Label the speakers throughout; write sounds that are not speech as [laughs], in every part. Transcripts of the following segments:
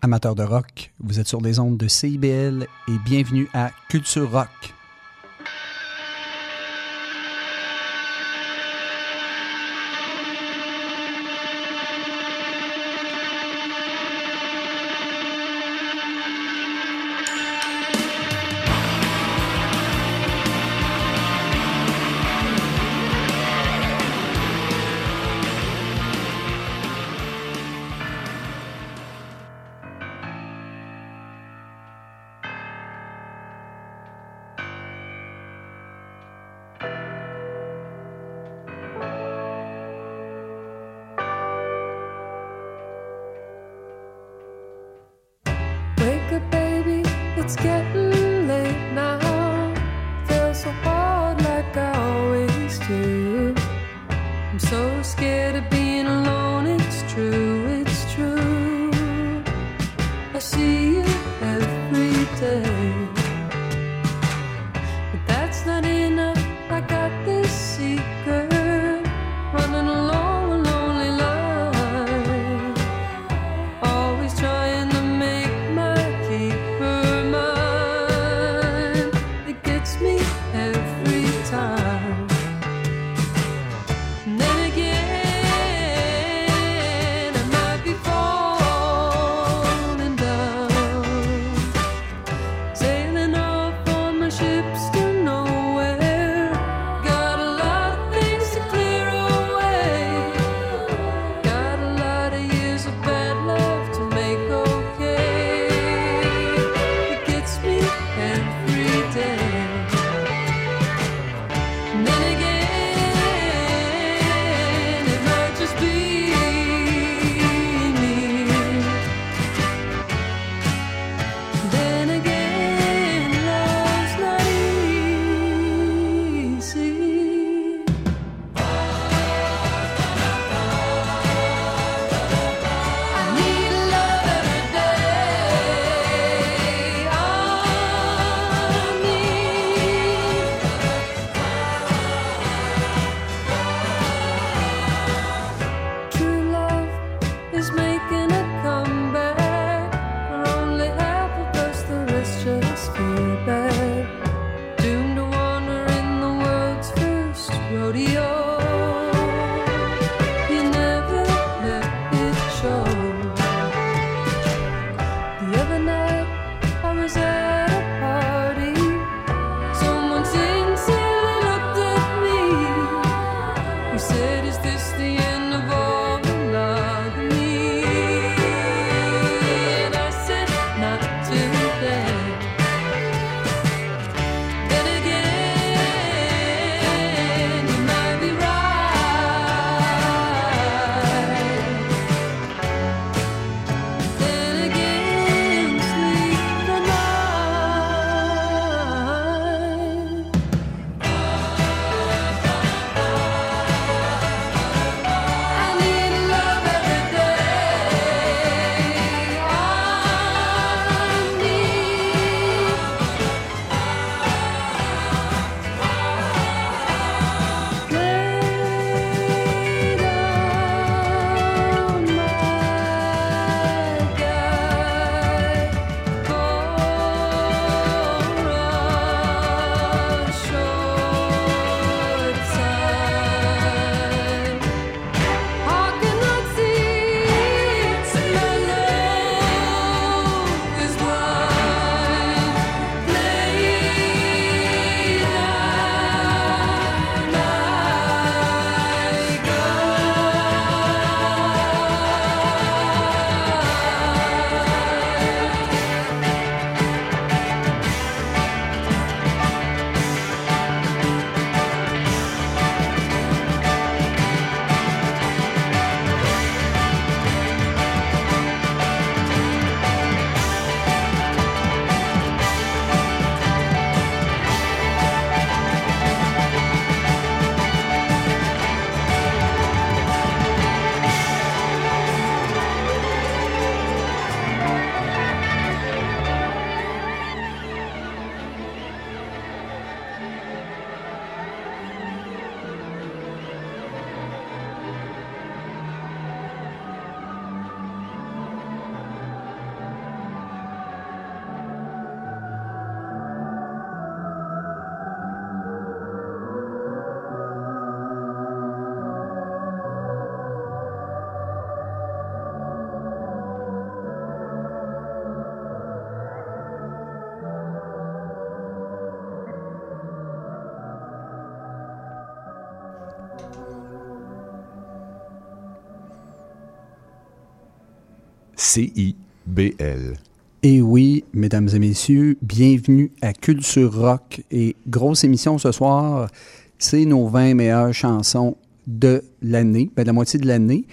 Speaker 1: Amateurs de rock, vous êtes sur les ondes de CIBL et bienvenue à Culture Rock.
Speaker 2: CIBL.
Speaker 3: Et oui, mesdames et messieurs, bienvenue à Culture Rock. Et grosse émission ce soir, c'est nos 20 meilleures chansons de l'année, ben, de la moitié de l'année.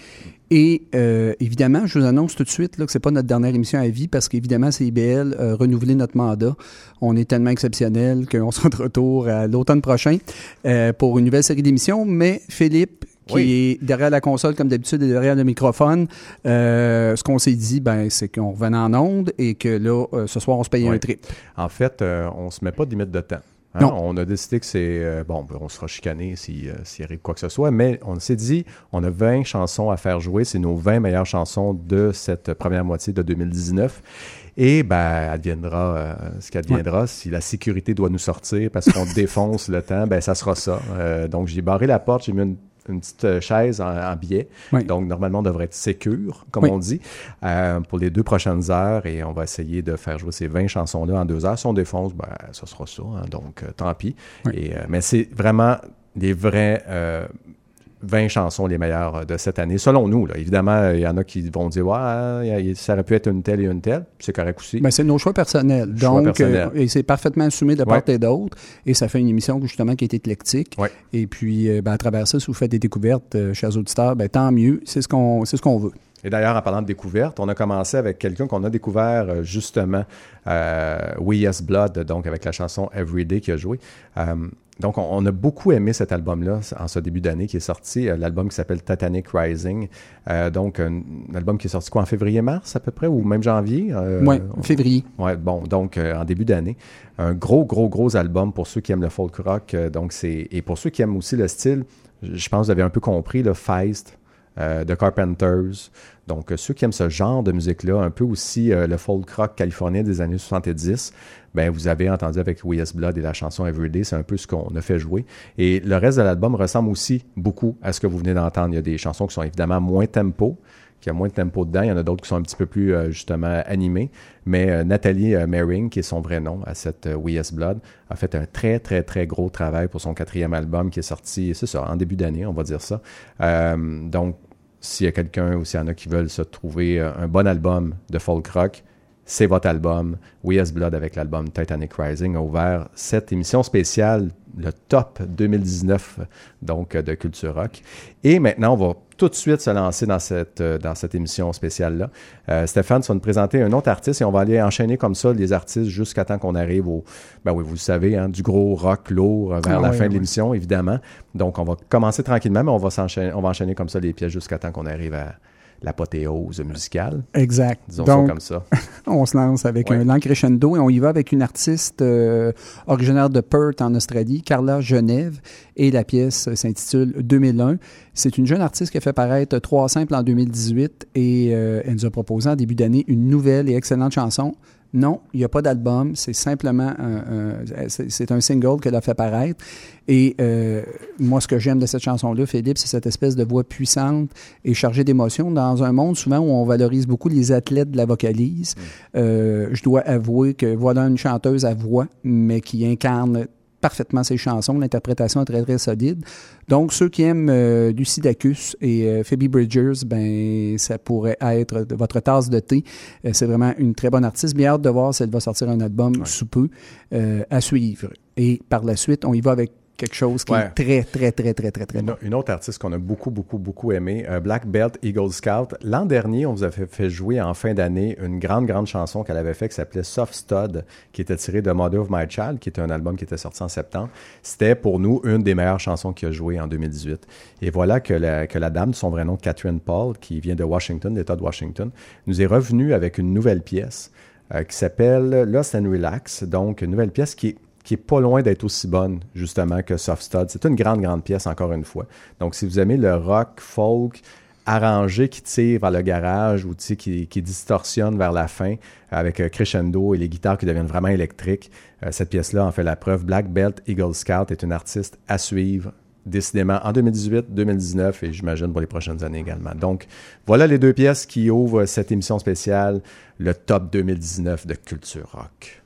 Speaker 3: Et euh, évidemment, je vous annonce tout de suite là, que ce n'est pas notre dernière émission à vie parce qu'évidemment, c'est IBL euh, renouveler notre mandat. On est tellement exceptionnel qu'on [laughs] sera de retour à l'automne prochain euh, pour une nouvelle série d'émissions. Mais Philippe, qui est derrière la console comme d'habitude et derrière le microphone, euh, ce qu'on s'est dit, ben, c'est qu'on revenait en onde et que là, euh, ce soir, on se payait
Speaker 2: Oui.
Speaker 3: un trip.
Speaker 2: En fait, euh, on se met pas de limite de temps. hein?
Speaker 3: Non.
Speaker 2: On a décidé que c'est... bon, ben, on sera chicané si, s'il arrive quoi que ce soit, mais on s'est dit, on a 20 chansons à faire jouer. C'est nos 20 meilleures chansons de cette première moitié de 2019. Et ben, adviendra euh, ce qu'adviendra. Si la sécurité doit nous sortir parce qu'on [laughs] défonce le temps, ben ça sera ça. Euh, donc, j'ai barré la porte, j'ai mis une, une petite euh, chaise en.
Speaker 3: Oui.
Speaker 2: Donc, normalement, on devrait être sécure, comme
Speaker 3: Oui.
Speaker 2: on dit, euh, pour les deux prochaines heures. Et on va essayer de faire jouer ces 20 chansons-là en deux heures. Si on défonce, ben, ça sera ça. hein. donc, euh, tant pis.
Speaker 3: Oui.
Speaker 2: Et, euh, mais c'est vraiment des vrais 20 chansons les meilleures euh, de cette année, selon nous. Là. Évidemment, il y en a qui vont dire ouais, ça aurait pu être une telle et une telle. C'est correct aussi.
Speaker 3: Ben, c'est nos choix personnels.
Speaker 2: Choix
Speaker 3: Donc, euh, et c'est parfaitement assumé de part et d'autre. Et ça fait une émission justement qui est éclectique.
Speaker 2: Ouais.
Speaker 3: Et puis, euh, ben, à travers ça, si vous faites des découvertes, euh, chers auditeurs, ben, tant mieux. C'est ce qu'on ce qu'on veut.
Speaker 2: Et d'ailleurs, en parlant de découverte, on a commencé avec quelqu'un qu'on a découvert justement, We Yes Blood, donc avec la chanson Everyday qui a joué. Euh, donc, on, on a beaucoup aimé cet album-là en ce début d'année qui est sorti, euh, l'album qui s'appelle Titanic Rising. Euh, donc, un, un album qui est sorti quoi en février-mars à peu près, ou même janvier? Euh,
Speaker 3: Oui, février.
Speaker 2: Ouais, bon, donc euh, en début d'année, un gros, gros, gros album pour ceux qui aiment le folk rock. euh, donc c'est et pour ceux qui aiment aussi le style, je pense que vous avez un peu compris le Feist euh, de Carpenters. Donc euh, ceux qui aiment ce genre de musique-là, un peu aussi euh, le folk rock californien des années 70. Ben, vous avez entendu avec We Blood et la chanson Everyday, c'est un peu ce qu'on a fait jouer. Et le reste de l'album ressemble aussi beaucoup à ce que vous venez d'entendre. Il y a des chansons qui sont évidemment moins tempo, qui a moins de tempo dedans. Il y en a d'autres qui sont un petit peu plus euh, justement animés. Mais Nathalie euh, Mering, qui est son vrai nom à cette We Yes Blood, a fait un très, très, très gros travail pour son quatrième album qui est sorti, c'est ça, en début d'année, on va dire ça. Donc, s'il y a quelqu'un ou s'il y en a qui veulent se trouver euh, un bon album de folk rock, c'est votre album. We Yes Blood avec l'album Titanic Rising a ouvert cette émission spéciale, le top 2019 donc de Culture Rock. Et maintenant, on va tout de suite se lancer dans cette, euh, dans cette émission spéciale-là. Euh, Stéphane, tu vas nous présenter un autre artiste et on va aller enchaîner comme ça les artistes jusqu'à temps qu'on arrive au, ben oui, vous le savez, hein, du gros rock lourd vers
Speaker 3: Ah
Speaker 2: la
Speaker 3: oui,
Speaker 2: fin de l'émission, évidemment. Donc, on va commencer tranquillement, mais on va, s'enchaîner, on va enchaîner comme ça les pièces jusqu'à temps qu'on arrive à l'apothéose musicale.
Speaker 3: Exact.
Speaker 2: Disons
Speaker 3: Donc,
Speaker 2: ça comme ça. [laughs]
Speaker 3: on se lance avec
Speaker 2: Ouais.
Speaker 3: un lent crescendo et on y va avec une artiste euh, originaire de Perth en Australie, Carla Genève, et la pièce s'intitule 2001. C'est une jeune artiste qui a fait paraître trois simples en 2018 et euh, elle nous a proposé en début d'année une nouvelle et excellente chanson. Non, il n'y a pas d'album, c'est simplement un, un- c'est un single qu'elle a fait paraître. Et euh, moi, ce que j'aime de cette chanson-là, Philippe, c'est cette espèce de voix puissante et chargée d'émotions dans un monde souvent où on valorise beaucoup les athlètes de la vocalise. Euh, je dois avouer que voilà une chanteuse à voix, mais qui incarne parfaitement ses chansons. L'interprétation est très, très solide. Donc, ceux qui aiment euh, Lucy Dacus et euh, Phoebe Bridgers, ben, ça pourrait être votre tasse de thé. Euh, c'est vraiment une très bonne artiste. Bien hâte de voir si elle va sortir un album sous peu euh, à suivre. Et par la suite, on y va avec quelque chose qui
Speaker 2: Ouais.
Speaker 3: est très, très, très, très, très, très
Speaker 2: Une,
Speaker 3: bon.
Speaker 2: une autre artiste qu'on a beaucoup, beaucoup, beaucoup aimé, euh, Black Belt Eagle Scout. L'an dernier, on vous a fait, jouer en fin d'année une grande, grande chanson qu'elle avait fait qui s'appelait Soft Stud, qui était tirée de Mother of My Child, qui était un album qui était sorti en septembre. C'était pour nous une des meilleures chansons qu'il a joué en 2018. Et voilà que la, que la dame, de son vrai nom, Catherine Paul, qui vient de Washington, l'État de Washington, nous est revenue avec une nouvelle pièce euh, qui s'appelle Lost and Relax. Donc, une nouvelle pièce qui est qui est pas loin d'être aussi bonne, justement, que Soft Stud. C'est une grande, grande pièce, encore une fois. Donc, si vous aimez le rock, folk, arrangé qui tire vers le garage ou qui, qui distorsionne vers la fin avec euh, crescendo et les guitares qui deviennent vraiment électriques, euh, cette pièce-là en fait la preuve. Black Belt Eagle Scout est une artiste à suivre décidément en 2018, 2019 et j'imagine pour les prochaines années également. Donc, voilà les deux pièces qui ouvrent cette émission spéciale, le top 2019 de Culture Rock.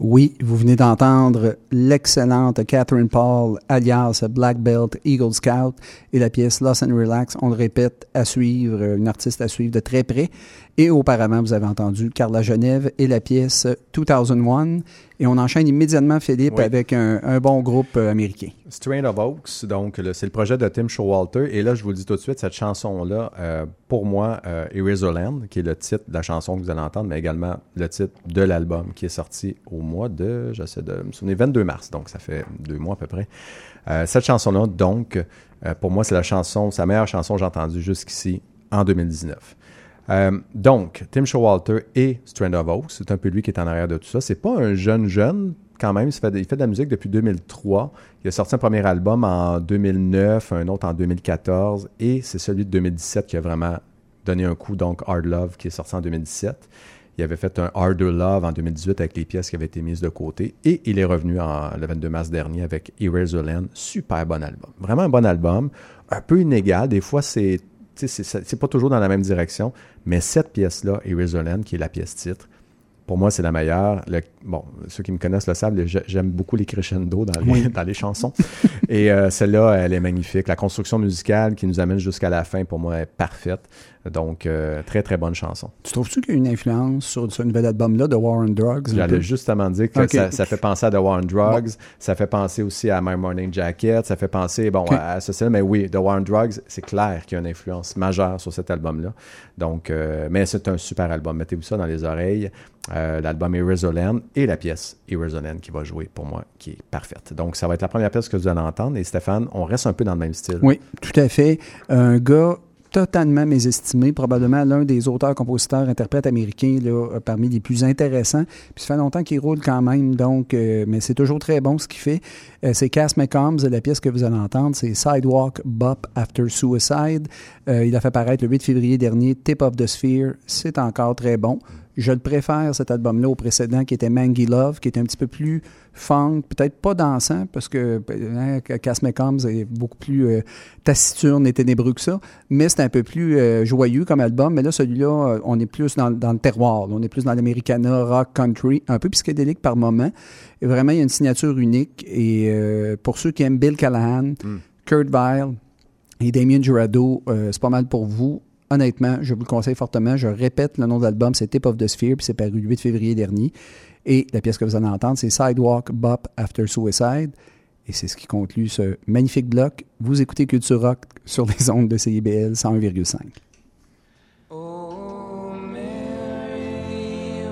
Speaker 3: Oui, vous venez d'entendre l'excellente Catherine Paul, alias Black Belt Eagle Scout, et la pièce Lost and Relax. On le répète, à suivre, une artiste à suivre de très près. Et auparavant, vous avez entendu Carla Genève et la pièce 2001. Et on enchaîne immédiatement, Philippe,
Speaker 2: Oui.
Speaker 3: avec un, un bon groupe euh, américain.
Speaker 2: Strain of Oaks, donc c'est le projet de Tim Showalter. Et là, je vous le dis tout de suite, cette chanson-là, euh, pour moi, euh, Eraserland, qui est le titre de la chanson que vous allez entendre, mais également le titre de l'album qui est sorti au mois de, j'essaie de me souvenir, 22 mars, donc ça fait deux mois à peu près. Euh, cette chanson-là, donc, euh, pour moi, c'est la chanson, la meilleure chanson que j'ai entendue jusqu'ici en 2019. Euh, donc, Tim Showalter et Strand of Oaks, c'est un peu lui qui est en arrière de tout ça. C'est pas un jeune jeune, quand même. Il fait, de, la musique depuis 2003. Il a sorti un premier album en 2009, un autre en 2014, et c'est celui de 2017 qui a vraiment donné un coup, donc Hard Love, qui est sorti en 2017. Il avait fait un Harder Love en 2018 avec les pièces qui avaient été mises de côté. Et il est revenu en, le 22 mars dernier avec Eraserland. Super bon album. Vraiment un bon album. Un peu inégal. Des fois, c'est c'est pas toujours dans la même direction. Mais cette pièce-là, Eraserland, qui est la pièce titre, pour moi, c'est la meilleure. Le- bon, ceux qui me connaissent le savent, j'aime beaucoup les crescendo dans les,
Speaker 3: Oui. [laughs]
Speaker 2: dans les chansons. Et euh, celle-là, elle est magnifique. La construction musicale qui nous amène jusqu'à la fin, pour moi, est parfaite. Donc, euh, très, très bonne chanson.
Speaker 3: Tu trouves-tu qu'il y a une influence sur ce nouvel album-là de War on Drugs?
Speaker 2: J'allais justement dire que ça, ça fait penser à The War on Drugs, ça fait penser aussi à My Morning Jacket, ça fait penser, bon,
Speaker 3: Ok.
Speaker 2: à ceci, mais oui, The War on Drugs, c'est clair qu'il y a une influence majeure sur cet album-là. Donc, euh, mais c'est un super album. Mettez-vous ça dans les oreilles. Euh, L'album Eraserland et la pièce Eraserland qui va jouer pour moi, qui est parfaite. Donc, ça va être la première pièce que vous allez entendre. Et Stéphane, on reste un peu dans le même style.
Speaker 3: Oui, tout à fait. Un gars totalement mésestimé, probablement l'un des auteurs, compositeurs, interprètes américains euh, parmi les plus intéressants. Puis ça fait longtemps qu'il roule quand même, donc, euh, mais c'est toujours très bon ce qu'il fait. Euh, c'est Cass McCombs, la pièce que vous allez entendre, c'est Sidewalk Bop After Suicide. Il a fait paraître le 8 février dernier Tip of the Sphere. C'est encore très bon. Je le préfère, cet album-là, au précédent, qui était Mangy Love, qui était un petit peu plus funk, peut-être pas dansant, parce que hein, Cass McCombs est beaucoup plus euh, taciturne et ténébreux que ça, mais c'est un peu plus euh, joyeux comme album. Mais là, celui-là, euh, on est plus dans, dans le terroir, là. on est plus dans l'americana, rock, country, un peu psychédélique par moment. Et vraiment, il y a une signature unique. Et euh, pour ceux qui aiment Bill Callahan, Kurt Vile et Damien Jurado, c'est pas mal pour vous. Honnêtement, je vous le conseille fortement. Je répète, le nom de l'album, c'est Tip of the Sphere, puis c'est paru le 8 février dernier. Et la pièce que vous allez entendre, c'est Sidewalk Bop After Suicide. Et c'est ce qui conclut ce magnifique bloc. Vous écoutez Culture Rock sur les ondes de CIBL 101,5.
Speaker 4: Oh, Mary,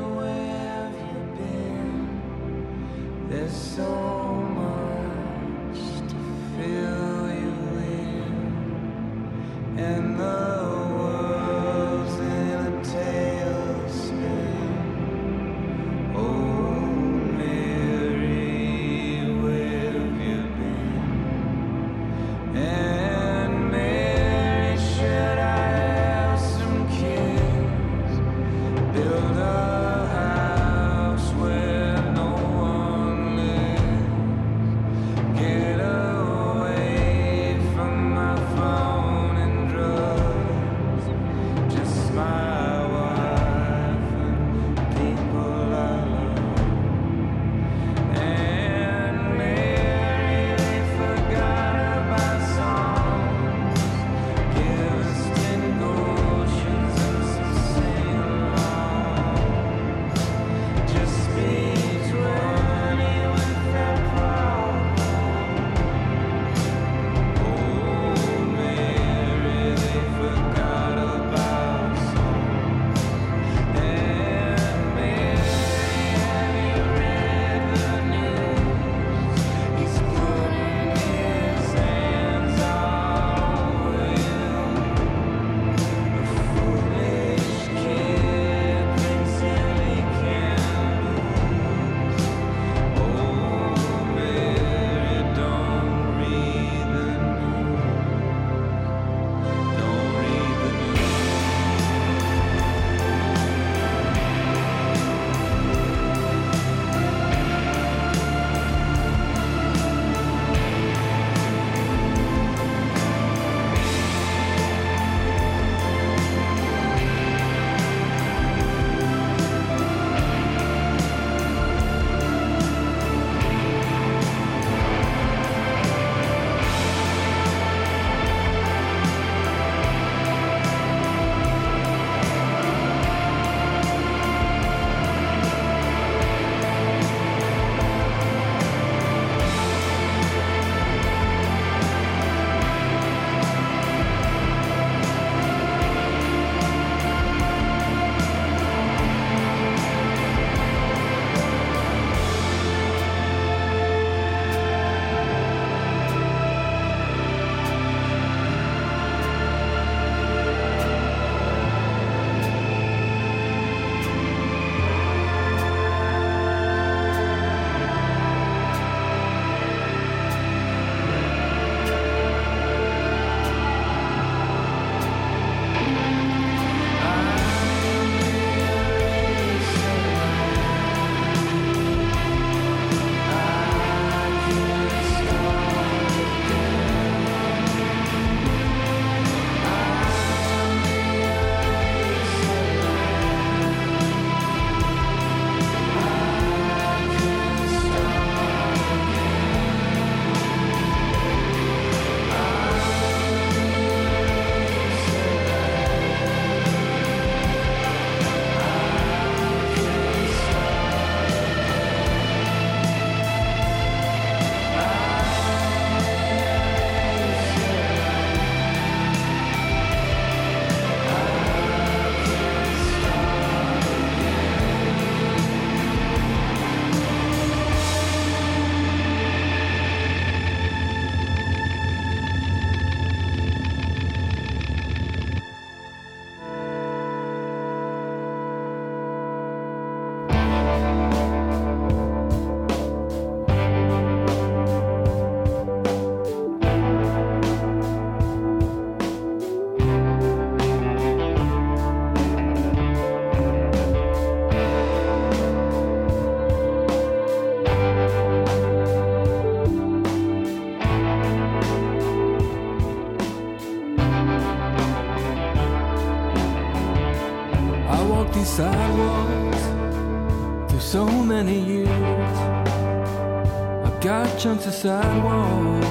Speaker 5: chunks of sidewalk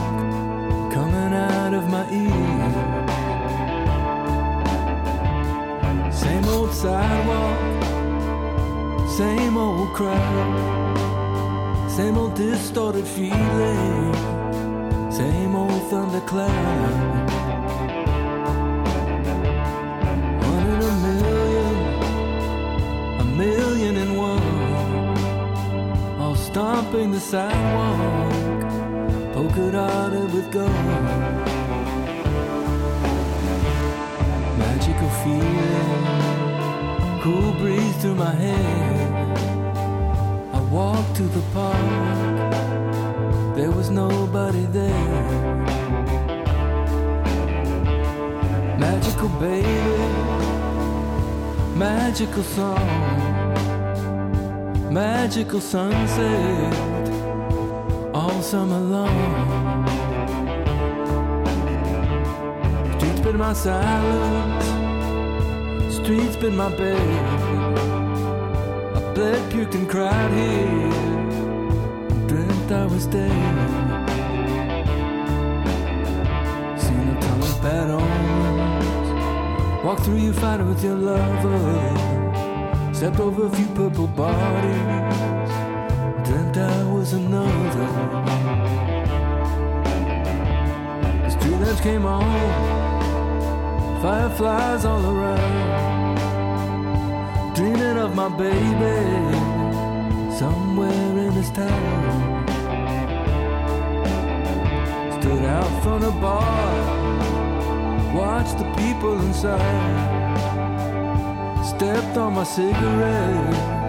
Speaker 5: coming out of my ear. Same old sidewalk, same old crowd, same old distorted feeling, same old thundercloud. With gold. Magical feeling, cool breeze through my hair. I walked to the park, there was nobody there. Magical baby, magical song, magical sunset, all summer long. Been my silence, streets been my bed. I bled, puked, and cried here, dreamt I was dead. Seen a ton of bad omens, walked through you fighting with your lover, stepped over a few purple bodies, dreamt I was another. The street lamps came on. Fireflies all around, dreaming of my baby somewhere in this town. Stood out from of bar, watched the people inside. Stepped on my cigarette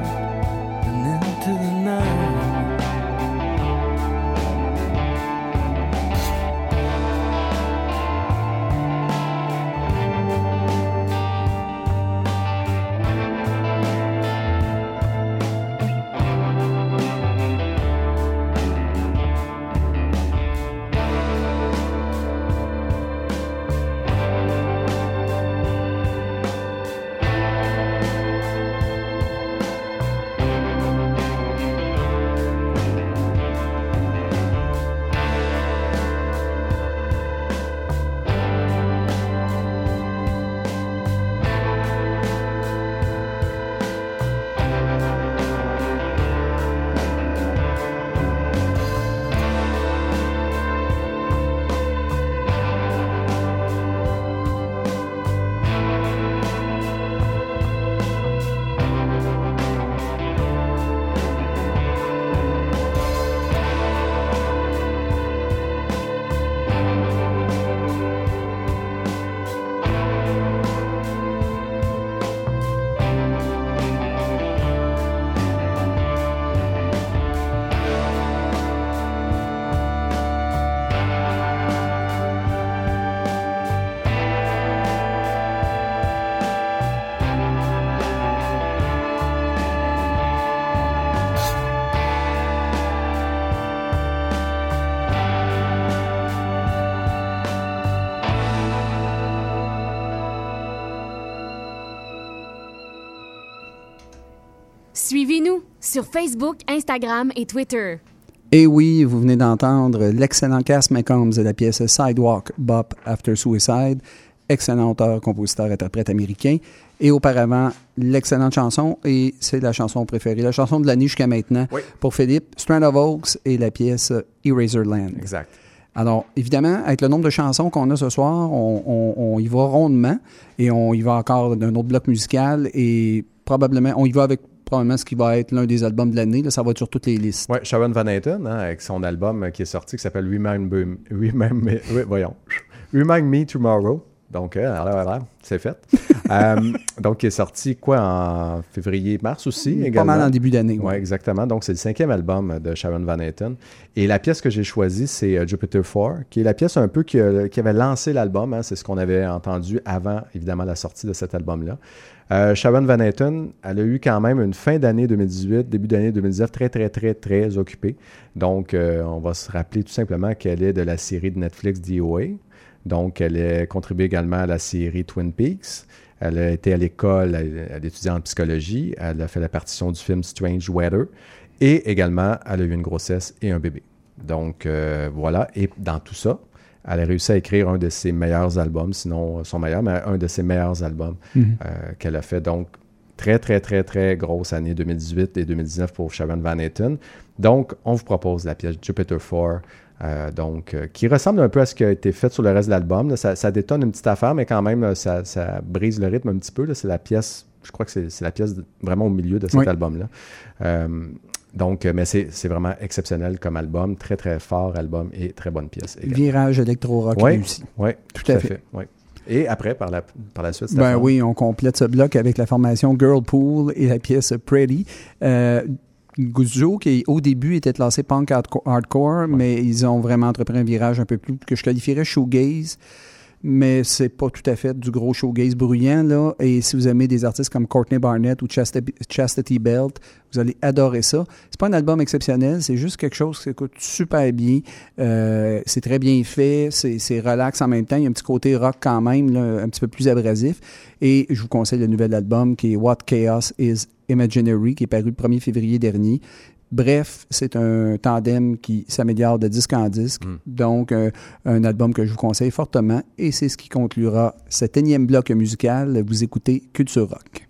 Speaker 6: Facebook, Instagram et Twitter.
Speaker 3: Et oui, vous venez d'entendre l'excellent Cass McCombs de la pièce Sidewalk Bop After Suicide, excellent auteur, compositeur, interprète américain. Et auparavant, l'excellente chanson, et c'est la chanson préférée, la chanson de l'année jusqu'à maintenant
Speaker 2: Oui.
Speaker 3: pour Philippe, Strand of Oaks et la pièce Eraserland.
Speaker 2: Exact.
Speaker 3: Alors, évidemment, avec le nombre de chansons qu'on a ce soir, on, on- on y va rondement et on y va encore d'un autre bloc musical et probablement, on y va avec probablement ce qui va être l'un des albums de l'année. Ça va être sur toutes les listes.
Speaker 2: Ouais, Sharon Van Etten, hein, avec son album euh, qui est sorti qui s'appelle Remind Me, Remind [laughs] Me, oui, voyons. Remind Me Tomorrow. Donc, euh, c'est fait. [laughs] Euh, donc, qui est sorti quoi en février, mars aussi
Speaker 3: Pas
Speaker 2: également.
Speaker 3: mal en début d'année.
Speaker 2: Oui,
Speaker 3: ouais.
Speaker 2: exactement. Donc, c'est le cinquième album de Sharon Van Etten. Et la pièce que j'ai choisie, c'est euh, Jupiter 4, qui est la pièce un peu qui, a- qui avait lancé l'album. hein. c'est ce qu'on avait entendu avant, évidemment, la sortie de cet album-là. Euh, Sharon Van Etten, elle a eu quand même une fin d'année 2018, début d'année 2019 très, très, très, très occupée. Donc, euh, on va se rappeler tout simplement qu'elle est de la série de Netflix DOA. Donc, elle a contribué également à la série Twin Peaks. Elle a été à l'école, elle, elle étudiait en psychologie. Elle a fait la partition du film Strange Weather. Et également, elle a eu une grossesse et un bébé. Donc, euh, voilà. Et dans tout ça, elle a réussi à écrire un de ses meilleurs albums, sinon son meilleur, mais un de ses meilleurs albums
Speaker 3: Mhm.
Speaker 2: euh, qu'elle a fait. Donc, très, très, très, très grosse année 2018 et 2019 pour Sharon Van Etten. Donc, on vous propose la pièce Jupiter 4, euh, donc, euh, qui ressemble un peu à ce qui a été fait sur le reste de l'album. Ça, ça détonne une petite affaire, mais quand même, euh, ça, ça brise le rythme un petit peu. C'est la pièce, je crois que c'est la pièce vraiment au milieu de cet
Speaker 3: Oui.
Speaker 2: album-là. Euh, donc, euh, mais c'est vraiment exceptionnel comme album, très, très fort album et très bonne pièce. également.
Speaker 3: Virage électro-rock
Speaker 2: Ouais.
Speaker 3: réussi.
Speaker 2: Oui,
Speaker 3: Tout à fait.
Speaker 2: Et après, par la, par la suite,
Speaker 3: Ben oui, on complète ce bloc avec la formation Girlpool et la pièce Pretty. Euh, Guzzo, qui au début était classé punk hardco- hardcore, mais ils ont vraiment entrepris un virage un peu plus que je qualifierais shoegaze. Mais c'est pas tout à fait du gros shoegaze bruyant, là. Et si vous aimez des artistes comme Courtney Barnett ou Chastity, Belt, vous allez adorer ça. C'est pas un album exceptionnel, c'est juste quelque chose qui s'écoute super bien. Euh, c'est très bien fait, c'est relax en même temps. Il y a un petit côté rock quand même, là, un petit peu plus abrasif. Et je vous conseille le nouvel album qui est What Chaos is Imaginary, qui est paru le 1er février dernier. Bref, c'est un tandem qui s'améliore de disque en disque.
Speaker 2: Mm.
Speaker 3: Donc, euh, un album que je vous conseille fortement. Et c'est ce qui conclura cet énième bloc musical. Vous écoutez Culture Rock.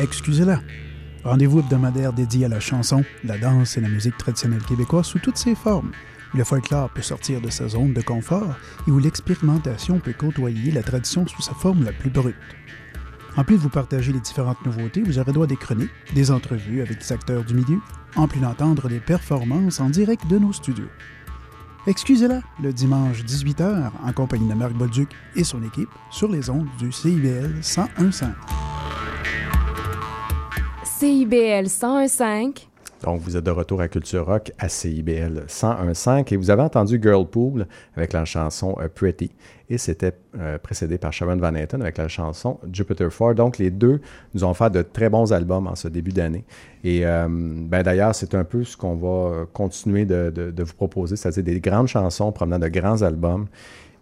Speaker 7: Excusez-la. Rendez-vous hebdomadaire dédié à la chanson, la danse et la musique traditionnelle québécoise sous toutes ses formes. où Le folklore peut sortir de sa zone de confort et où l'expérimentation peut côtoyer la tradition sous sa forme la plus brute. En plus de vous partager les différentes nouveautés, vous aurez droit à des chroniques, des entrevues avec des acteurs du milieu, en plus d'entendre des performances en direct de nos studios. Excusez-la, le dimanche 18h, en compagnie de Marc Bolduc et son équipe, sur les ondes du CIBL 1015.
Speaker 6: CIBL 1015.
Speaker 2: Donc, vous êtes de retour à Culture Rock à CIBL 101.5 et vous avez entendu Girl Pool avec la chanson euh, Pretty et c'était euh, précédé par Sharon Van Etten avec la chanson Jupiter 4. Donc, les deux nous ont fait de très bons albums en ce début d'année. Et euh, ben, d'ailleurs, c'est un peu ce qu'on va continuer de, de- de vous proposer, c'est-à-dire des grandes chansons provenant de grands albums.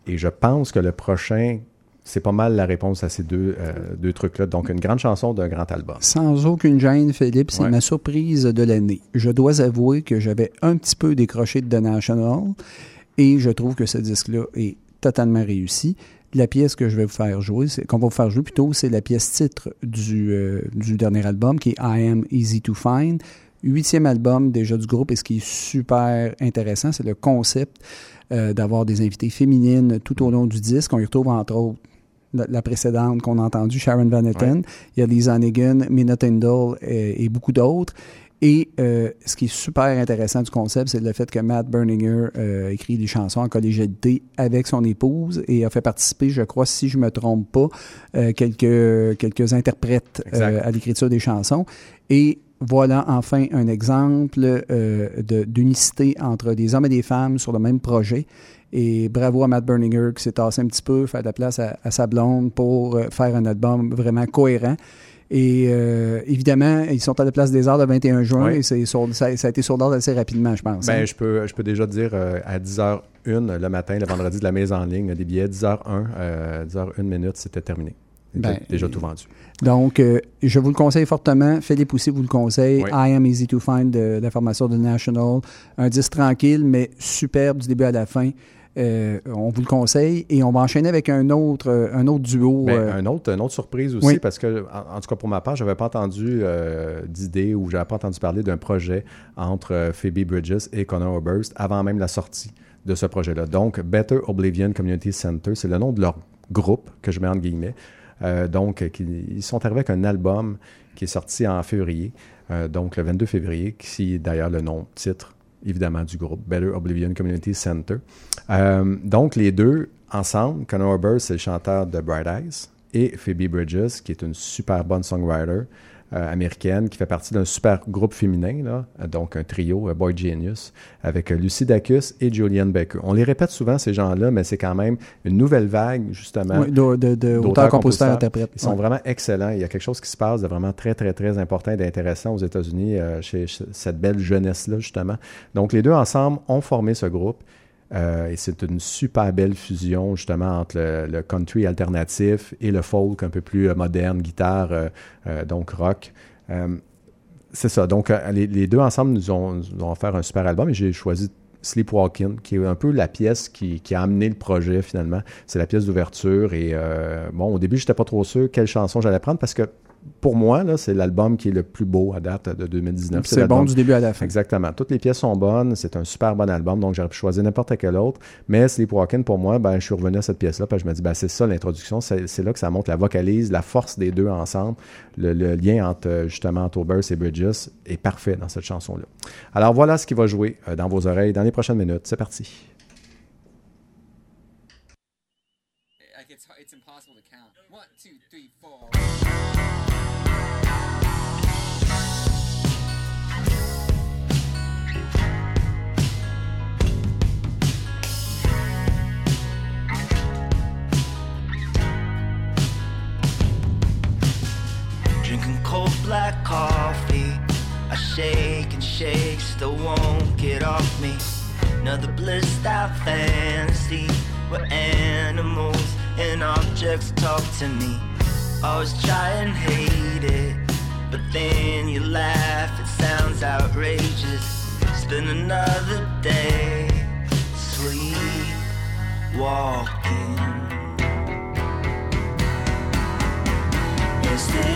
Speaker 2: Et je pense que le prochain, c'est pas mal la réponse à ces deux, euh, deux trucs-là. Donc, une grande chanson d'un grand album.
Speaker 3: Sans aucune gêne, Philippe, c'est
Speaker 2: Ouais.
Speaker 3: ma surprise de l'année. Je dois avouer que j'avais un petit peu décroché de The National et je trouve que ce disque-là est totalement réussi. La pièce que je vais vous faire jouer, qu'on va vous faire jouer plutôt, c'est la pièce titre du, euh, du dernier album qui est I Am Easy to Find. Huitième album déjà du groupe et ce qui est super intéressant, c'est le concept euh, d'avoir des invités féminines tout au long du disque. On y retrouve entre autres la, la précédente qu'on a entendue, Sharon Van Etten. Il y a Lisa Hannigan, Mina Tyndall et, et beaucoup d'autres. Et euh, ce qui est super intéressant du concept, c'est le fait que Matt Berninger euh, écrit des chansons en collégialité avec son épouse et a fait participer, je crois, si je me trompe pas, euh, quelques, quelques interprètes euh, à l'écriture des chansons. Et voilà enfin un exemple d'unicité entre des hommes et des femmes sur le même projet. Et bravo à Matt Berninger qui s'est tassé un petit peu, fait de la place à, à sa blonde pour euh, faire un album vraiment cohérent. Et euh, évidemment, ils sont à la place des arts le 21 juin
Speaker 2: Oui.
Speaker 3: et c'est sur- ça, ça a été sold assez rapidement, je pense.
Speaker 2: Ben,
Speaker 3: hein.
Speaker 2: je peux, je peux déjà dire euh, à 10h01 le matin, le vendredi de la mise en ligne, des billets 10h01, euh, 10h01 minute, c'était terminé. C'était
Speaker 3: Ben,
Speaker 2: déjà tout vendu.
Speaker 3: Donc, je vous le conseille fortement. Philippe aussi vous le conseille.
Speaker 2: Oui.
Speaker 3: I Am Easy to Find de la formation de National. Un disque tranquille, mais superbe du début à la fin. Euh, on vous le conseille. Et on va enchaîner avec un autre, euh, un autre duo.
Speaker 2: Ben,
Speaker 3: euh,
Speaker 2: un autre, une autre surprise aussi,
Speaker 3: Oui.
Speaker 2: parce que, en, en tout cas pour ma part, je n'avais pas entendu euh, d'idée ou je n'avais pas entendu parler d'un projet entre Phoebe Bridges et Connor Oberst avant même la sortie de ce projet-là. Donc, Better Oblivion Community Center, c'est le nom de leur groupe que je mets entre guillemets. Donc, qui- ils sont arrivés avec un album qui est sorti en février, donc le 22 février, qui est d'ailleurs le nom, titre, évidemment, du groupe, Better Oblivion Community Center. Euh, donc, les deux, ensemble, Conor Oberst, c'est le chanteur de Bright Eyes, et Phoebe Bridges, qui est une super bonne songwriter américaine, qui fait partie d'un super groupe féminin, là, euh, donc un trio, euh, Boy Genius, avec euh, Lucy Dacus et Julianne Baker. On les répète souvent, ces gens-là, mais c'est quand même une nouvelle vague, justement,
Speaker 3: ouais, de,
Speaker 2: compositeurs.
Speaker 3: interprète.
Speaker 2: ils sont
Speaker 3: Ouais.
Speaker 2: vraiment excellents. Il y a quelque chose qui se passe de vraiment très, très, très important et d'intéressant aux États-Unis euh, chez, chez cette belle jeunesse-là, justement. Donc, les deux ensemble ont formé ce groupe. Euh, et c'est une super belle fusion, justement, entre le, country alternatif et le folk un peu plus euh, moderne, guitare, euh, donc rock. C'est ça. Donc, les, deux ensemble nous ont, nous ont offert un super album et j'ai choisi Sleepwalking, qui est un peu la pièce qui, a amené le projet finalement. C'est la pièce d'ouverture et bon, au début, j'étais pas trop sûr quelle chanson j'allais prendre parce que pour moi, c'est l'album qui est le plus beau à date de 2019.
Speaker 3: C'est bon du début à la fin.
Speaker 2: Exactement. Toutes les pièces sont bonnes. C'est un super bon album, donc j'aurais pu choisir n'importe quel autre. Mais Sleepwalking, pour moi, ben, je suis revenu à cette pièce-là, puis je me dis, ben, c'est ça l'introduction. C'est là que ça montre la vocalise, la force des deux ensemble. Le, le lien entre, euh, justement, entre Oberst et Bridges est parfait dans cette chanson-là. Alors voilà ce qui va jouer euh, dans vos oreilles dans les prochaines minutes. C'est parti.
Speaker 8: Cold black coffee. I shake and shake, still won't get off me. Another blissed out fantasy where animals and objects talk to me. Always try and hate it, but then you laugh, it sounds outrageous. Spend another day sleep walking.
Speaker 1: just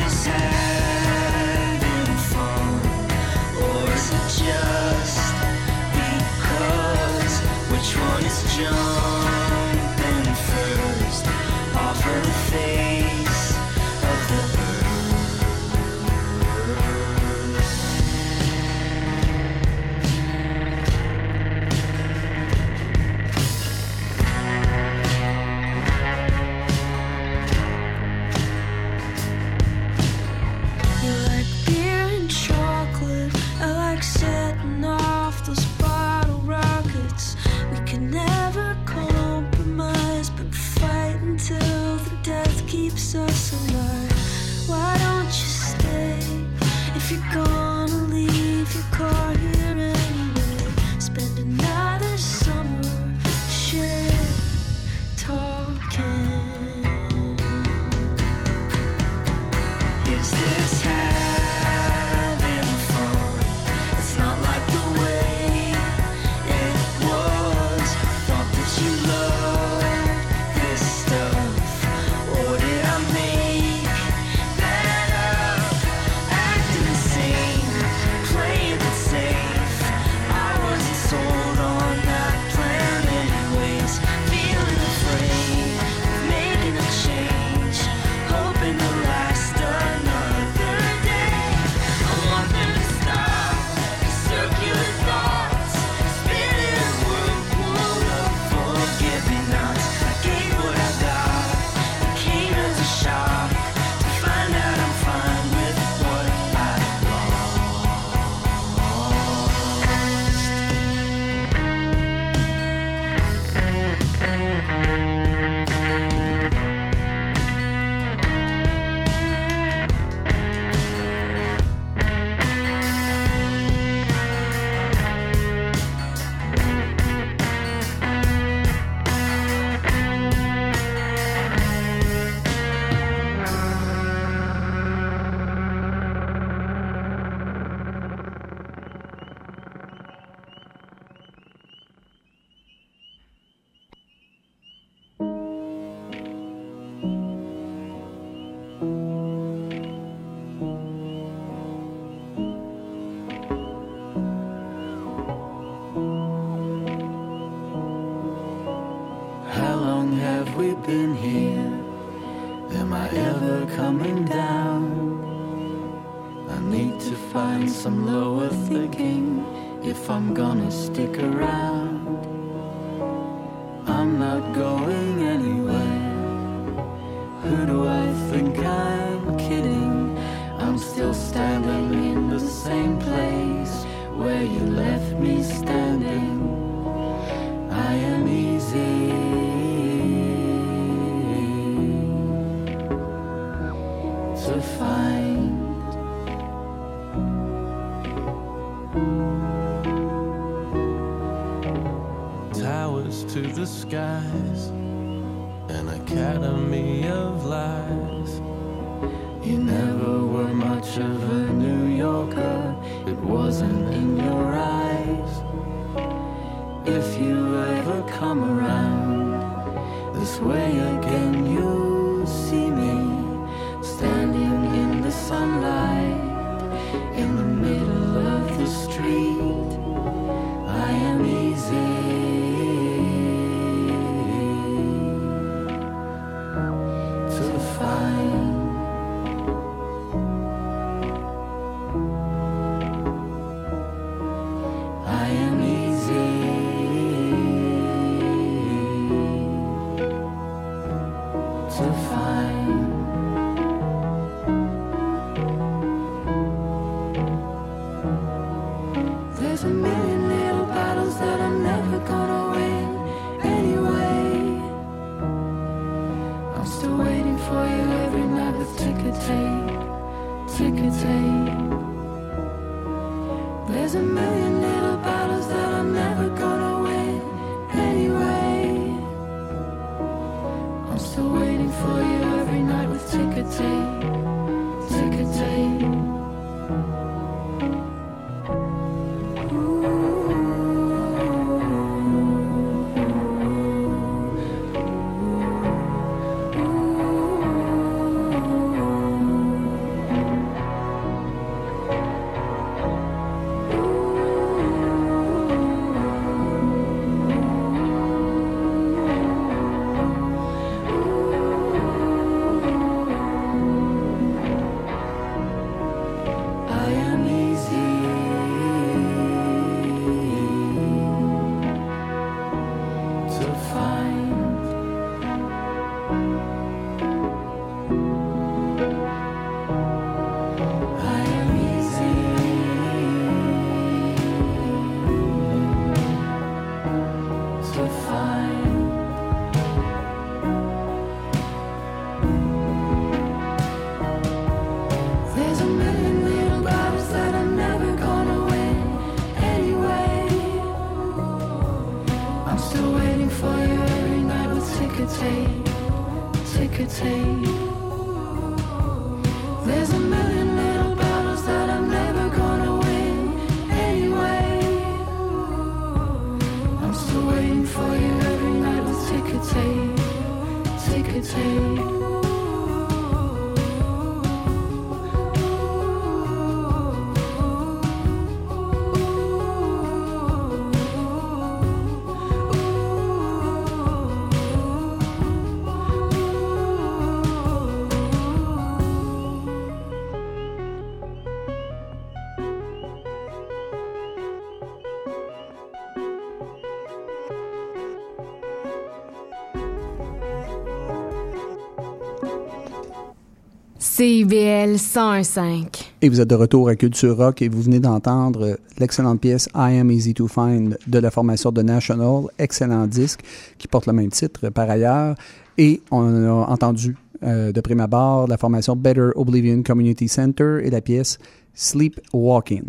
Speaker 6: CIBL 101.5.
Speaker 3: Et vous êtes de retour à Culture Rock et vous venez d'entendre l'excellente pièce I Am Easy to Find de la formation de National, excellent disque qui porte le même titre par ailleurs. Et on a entendu euh, de prime abord la formation Better Oblivion Community Center et la pièce Sleep Walking.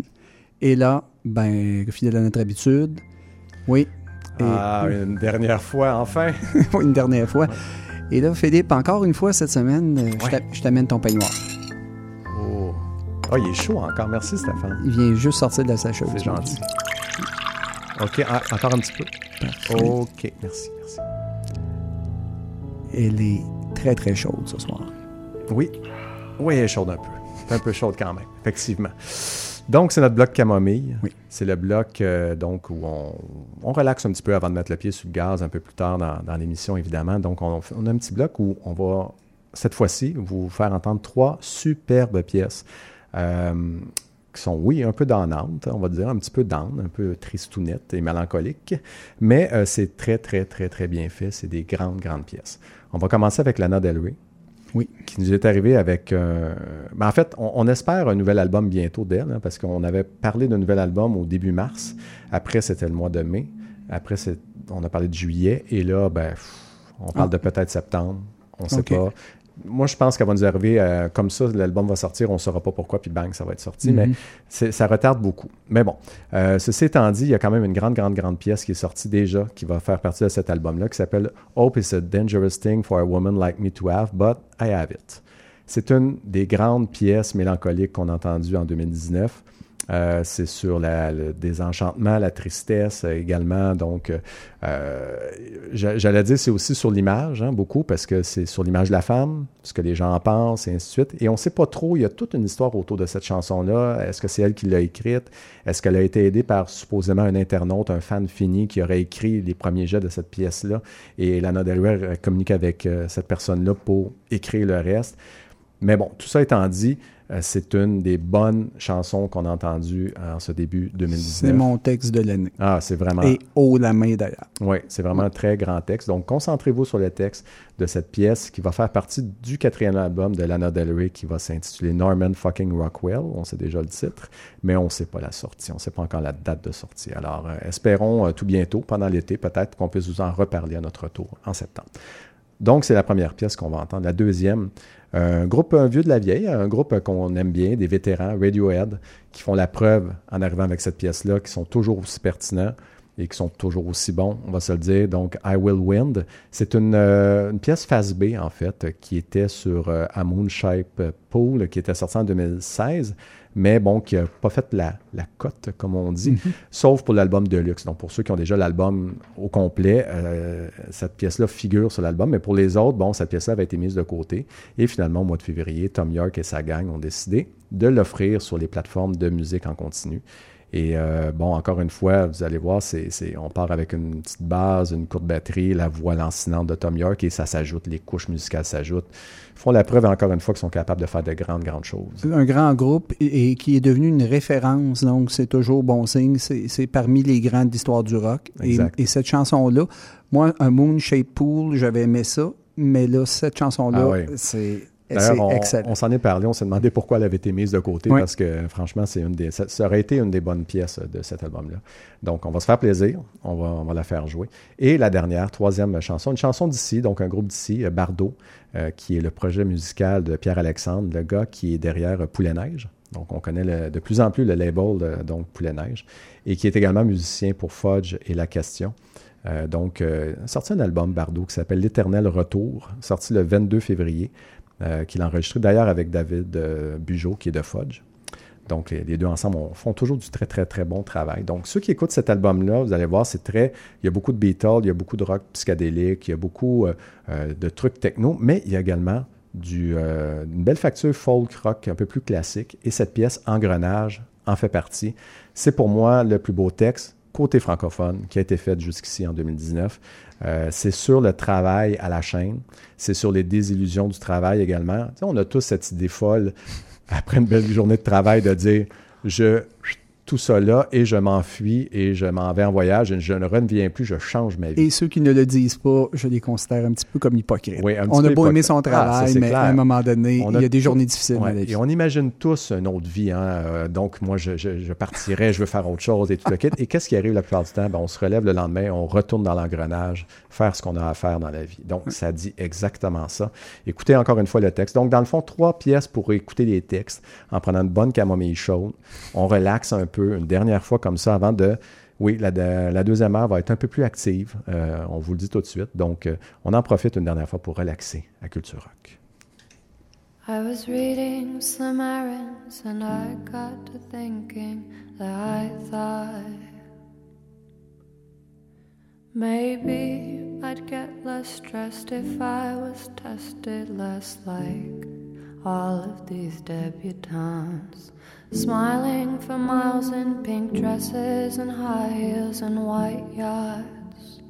Speaker 3: Et là, ben, fidèle à notre habitude, oui. Et-
Speaker 2: Ah, une dernière fois, enfin. [laughs]
Speaker 3: une dernière fois. Et là, Philippe, encore une fois cette semaine, euh, je
Speaker 2: Ouais.
Speaker 3: t'a- je t'amène ton peignoir.
Speaker 2: Oh. Oh, il est chaud encore. Merci, Stéphane.
Speaker 3: Il vient juste sortir de la sacheuse.
Speaker 2: C'est gentil. OK, ah, encore un petit peu.
Speaker 3: Parfait.
Speaker 2: OK, merci, merci.
Speaker 3: Elle est très, très chaude ce soir.
Speaker 2: Oui. Oui, elle est chaude un peu. Un peu chaude quand même, effectivement. Donc, c'est notre bloc camomille.
Speaker 3: Oui.
Speaker 2: C'est le bloc euh, donc, où on, on relaxe un petit peu avant de mettre le pied sur le gaz un peu plus tard dans, dans l'émission, évidemment. Donc, on, a un petit bloc où on va, cette fois-ci, vous faire entendre trois superbes pièces. Euh, qui sont, oui, un peu donnantes, on va dire, un petit peu down, un peu tristounettes et mélancoliques, mais euh, c'est très, très, très, très bien fait. C'est des grandes, grandes pièces. On va commencer avec Lana Del Rey.
Speaker 3: Oui.
Speaker 2: Qui nous est arrivé avec. euh, ben, en fait, on, on espère un nouvel album bientôt d'elle, hein, parce qu'on avait parlé d'un nouvel album au début mars. Après, c'était le mois de mai. Après, on a parlé de juillet. Et là, ben, pff, on parle
Speaker 3: Ah.
Speaker 2: de peut-être septembre. On ne sait pas. Moi, je pense qu'elle va nous arriver euh, comme ça. L'album va sortir, on ne saura pas pourquoi, puis bang, ça va être sorti. Mais
Speaker 3: Mhm.
Speaker 2: ça retarde beaucoup. Mais bon, euh, ceci étant dit, il y a quand même une grande, grande, grande pièce qui est sortie déjà, qui va faire partie de cet album-là, qui s'appelle Hope is a dangerous thing for a woman like me to have, but I have it. C'est une des grandes pièces mélancoliques qu'on a entendues en 2019. Euh, c'est sur la- le désenchantement, la tristesse euh, également. Donc, euh, j'a- j'allais dire, c'est aussi sur l'image, hein, beaucoup, parce que c'est sur l'image de la femme, ce que les gens en pensent, et ainsi de suite. Et on ne sait pas trop, il y a toute une histoire autour de cette chanson-là. Est-ce que c'est elle qui l'a écrite? Est-ce qu'elle a été aidée par supposément un internaute, un fan fini qui aurait écrit les premiers jets de cette pièce-là? Et Lana Del communique avec cette personne-là pour écrire le reste. Mais bon, tout ça étant dit, euh, c'est une des bonnes chansons qu'on a entendues en ce début 2019.
Speaker 3: C'est mon texte de l'année.
Speaker 2: Ah, c'est vraiment.
Speaker 3: Et haut la main d'ailleurs.
Speaker 2: Oui, c'est vraiment un très grand texte. Donc, concentrez-vous sur le texte de cette pièce qui va faire partie du quatrième album de Lana Del Rey qui va s'intituler Norman fucking Rockwell. On sait déjà le titre, mais on ne sait pas la sortie. On ne sait pas encore la date de sortie. Alors, euh, espérons euh, tout bientôt, pendant l'été, peut-être qu'on puisse vous en reparler à notre retour en septembre. Donc, c'est la première pièce qu'on va entendre. La deuxième, un groupe vieux de la vieille, un groupe qu'on aime bien, des vétérans, Radiohead, qui font la preuve en arrivant avec cette pièce-là, qui sont toujours aussi pertinents et qui sont toujours aussi bons, on va se le dire. Donc, I Will Wind, c'est une, euh, pièce face B, en fait, qui était sur euh, A Moonshape Pool, qui était sortie en 2016, mais bon, qui n'a pas fait la, la cote, comme on dit, sauf pour l'album Deluxe. Donc, pour ceux qui ont déjà l'album au complet, euh, cette pièce-là figure sur l'album, mais pour les autres, bon, cette pièce-là avait été mise de côté. Et finalement, au mois de février, Tom York et sa gang ont décidé de l'offrir sur les plateformes de musique en continu. Et euh, bon, encore une fois, vous allez voir, c'est, c'est- on part avec une petite base, une courte batterie, la voix lancinante de Tom York et ça s'ajoute, les couches musicales s'ajoutent. Font la preuve encore une fois qu'ils sont capables de faire de grandes, grandes choses.
Speaker 3: Un grand groupe et, et qui est devenu une référence, donc c'est toujours bon signe. C'est parmi les grands de l'histoire du rock. Et,
Speaker 2: Exact.
Speaker 3: et cette chanson-là, moi, un Moon Shape Pool, j'avais aimé ça, mais là, cette chanson-là,
Speaker 2: Ah oui.
Speaker 3: c'est
Speaker 2: D'ailleurs, on, s'en est parlé, on s'est demandé pourquoi elle avait été mise de côté
Speaker 3: Oui.
Speaker 2: parce que franchement, c'est une des, ça, ça aurait été une des bonnes pièces de cet album-là. Donc, on va se faire plaisir, on va, on va la faire jouer. Et la dernière, troisième chanson, une chanson d'ici, donc un groupe d'ici, euh, Bardot, euh, qui est le projet musical de Pierre-Alexandre, le gars qui est derrière euh, Poulet Neige. Donc, on connaît le- de plus en plus le label de, donc Poulet Neige, et qui est également musicien pour Fudge et La Question. Euh, donc, euh, sorti un album Bardot qui s'appelle L'Éternel Retour, sorti le 22 février, euh, qu'il a enregistré d'ailleurs avec David euh, Bugeaud, qui est de Fudge. Donc, les, deux ensemble on- font toujours du très, très, très bon travail. Donc, ceux qui écoutent cet album-là, vous allez voir, c'est très. Il y a beaucoup de Beatles, il y a beaucoup de rock psychédélique, il y a beaucoup euh, euh, de trucs techno, mais il y a également du, une belle facture folk rock un peu plus classique. Et cette pièce, Engrenage, en fait partie. C'est pour moi le plus beau texte côté francophone qui a été fait jusqu'ici en 2019. Euh, c'est sur le travail à la chaîne, c'est sur les désillusions du travail également. On a tous cette idée folle [laughs] après une belle journée de travail de dire je tout là et je m'enfuis et je m'en vais en voyage et je ne reviens plus, je change ma vie.
Speaker 3: Et ceux qui ne le disent pas, je les considère un petit peu comme hypocrites.
Speaker 2: Oui, un petit
Speaker 3: on a beau aimer son
Speaker 2: Ah, ça,
Speaker 3: travail, mais
Speaker 2: clair.
Speaker 3: à un moment donné,
Speaker 2: On
Speaker 3: il y a des
Speaker 2: tout-
Speaker 3: journées difficiles
Speaker 2: Ouais,
Speaker 3: dans la vie.
Speaker 2: Et on imagine tous une autre vie. Hein? euh, donc, moi, je, je, je partirais, je veux faire autre chose et tout le kit. Et qu'est-ce qui arrive la plupart du temps? Ben, on se relève le lendemain, on retourne dans l'engrenage, faire ce qu'on a à faire dans la vie. Donc, ça dit exactement ça. Écoutez encore une fois le texte. Donc, dans le fond, trois pièces pour écouter les textes en prenant une bonne camomille chaude. On relaxe un peu une dernière fois comme ça avant de oui, la, la deuxième heure va être un peu plus active, euh, on vous le dit tout de suite. Donc, euh, on en profite une dernière fois pour relaxer à Culture Rock.
Speaker 4: I was reading Slim Aarons and I got to thinking that I thought maybe I'd get less stressed if I was tested less like all of these debutantes. Smiling for miles in pink dresses and high heels and white yachts.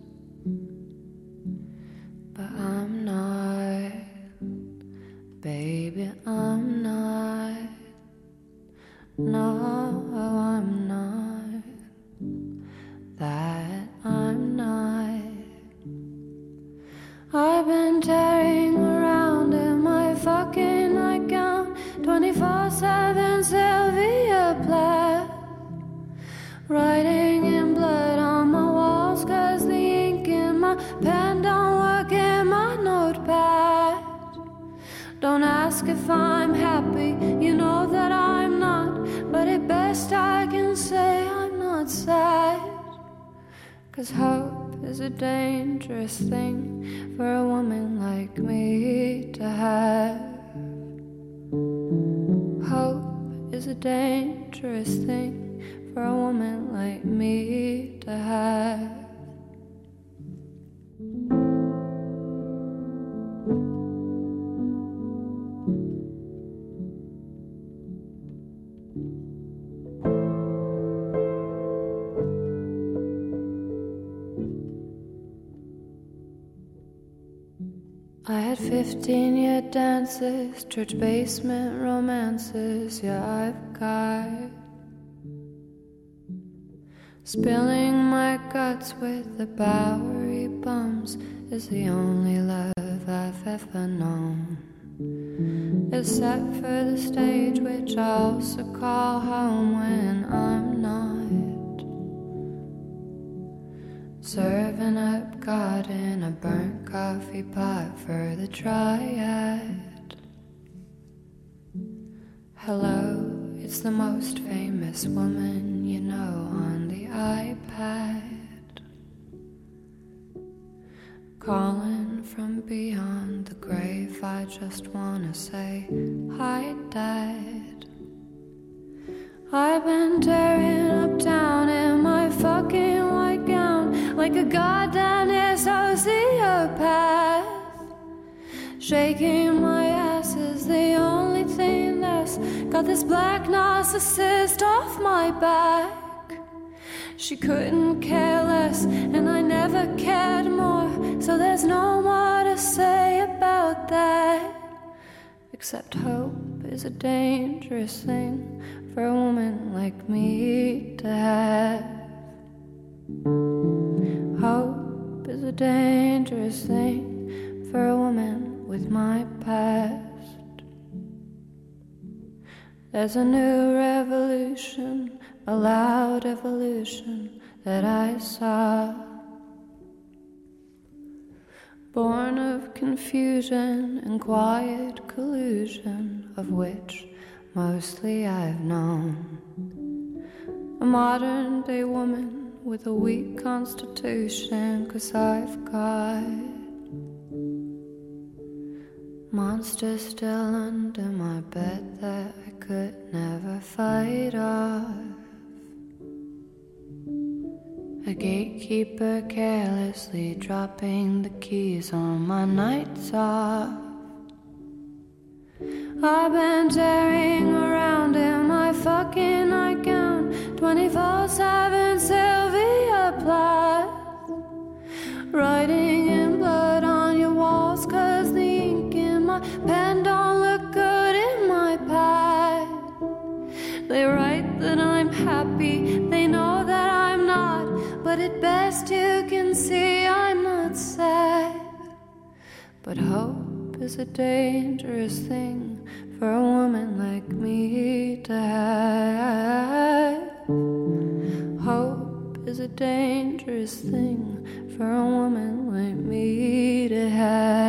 Speaker 4: But I'm not. Baby, I'm not. No, I'm not. That I'm Cause hope is a dangerous thing for a woman like me to have. Hope is a dangerous thing for a woman like me to have. Had 15 year dances, church basement romances, yeah, I've got. Spilling my guts with the Bowery bums is the only love I've ever known. Except for the stage, which I also call home when I'm not. Serving up God in a burnt coffee pot for the triad. Hello, it's the most famous woman you know on the iPad. Calling from beyond the grave, I just wanna say hi, Dad. I've been tearing up town in my fucking like a goddamn sociopath. Shaking my ass is the only thing that's got this black narcissist off my back. She couldn't care less, and I never cared more. So there's no more to say about that. Except hope is a dangerous thing for a woman like me to have. Hope is a dangerous thing for a woman with my past. There's a new revolution, a loud evolution that I saw. Born of confusion and quiet collusion, of which mostly I've known. A modern day woman with a weak constitution, cause I've got monsters still under my bed that I could never fight off. A gatekeeper carelessly dropping the keys on my nights off. I've been tearing around in my fucking nightgown 24 7 Sylvia Plath. Writing in blood on your walls, cause the ink in my pen don't look good in my pad. They write that I'm happy, they know that I'm not, but at best you can see I'm not sad. But hope is a dangerous thing for a woman like me to have. Dangerous thing for a woman like me to have.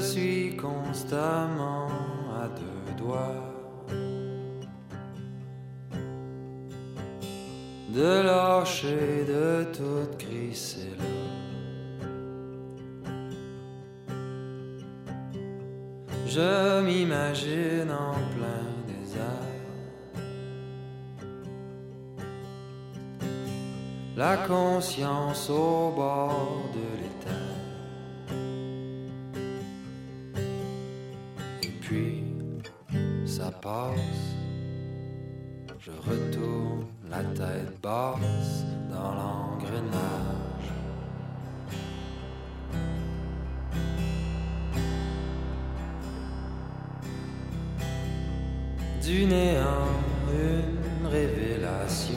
Speaker 9: Suis constamment à deux doigts de lâcher de toute crisser là. Je m'imagine en plein désert. La conscience au bord de Je retourne la tête basse dans l'engrenage. Du néant, une révélation.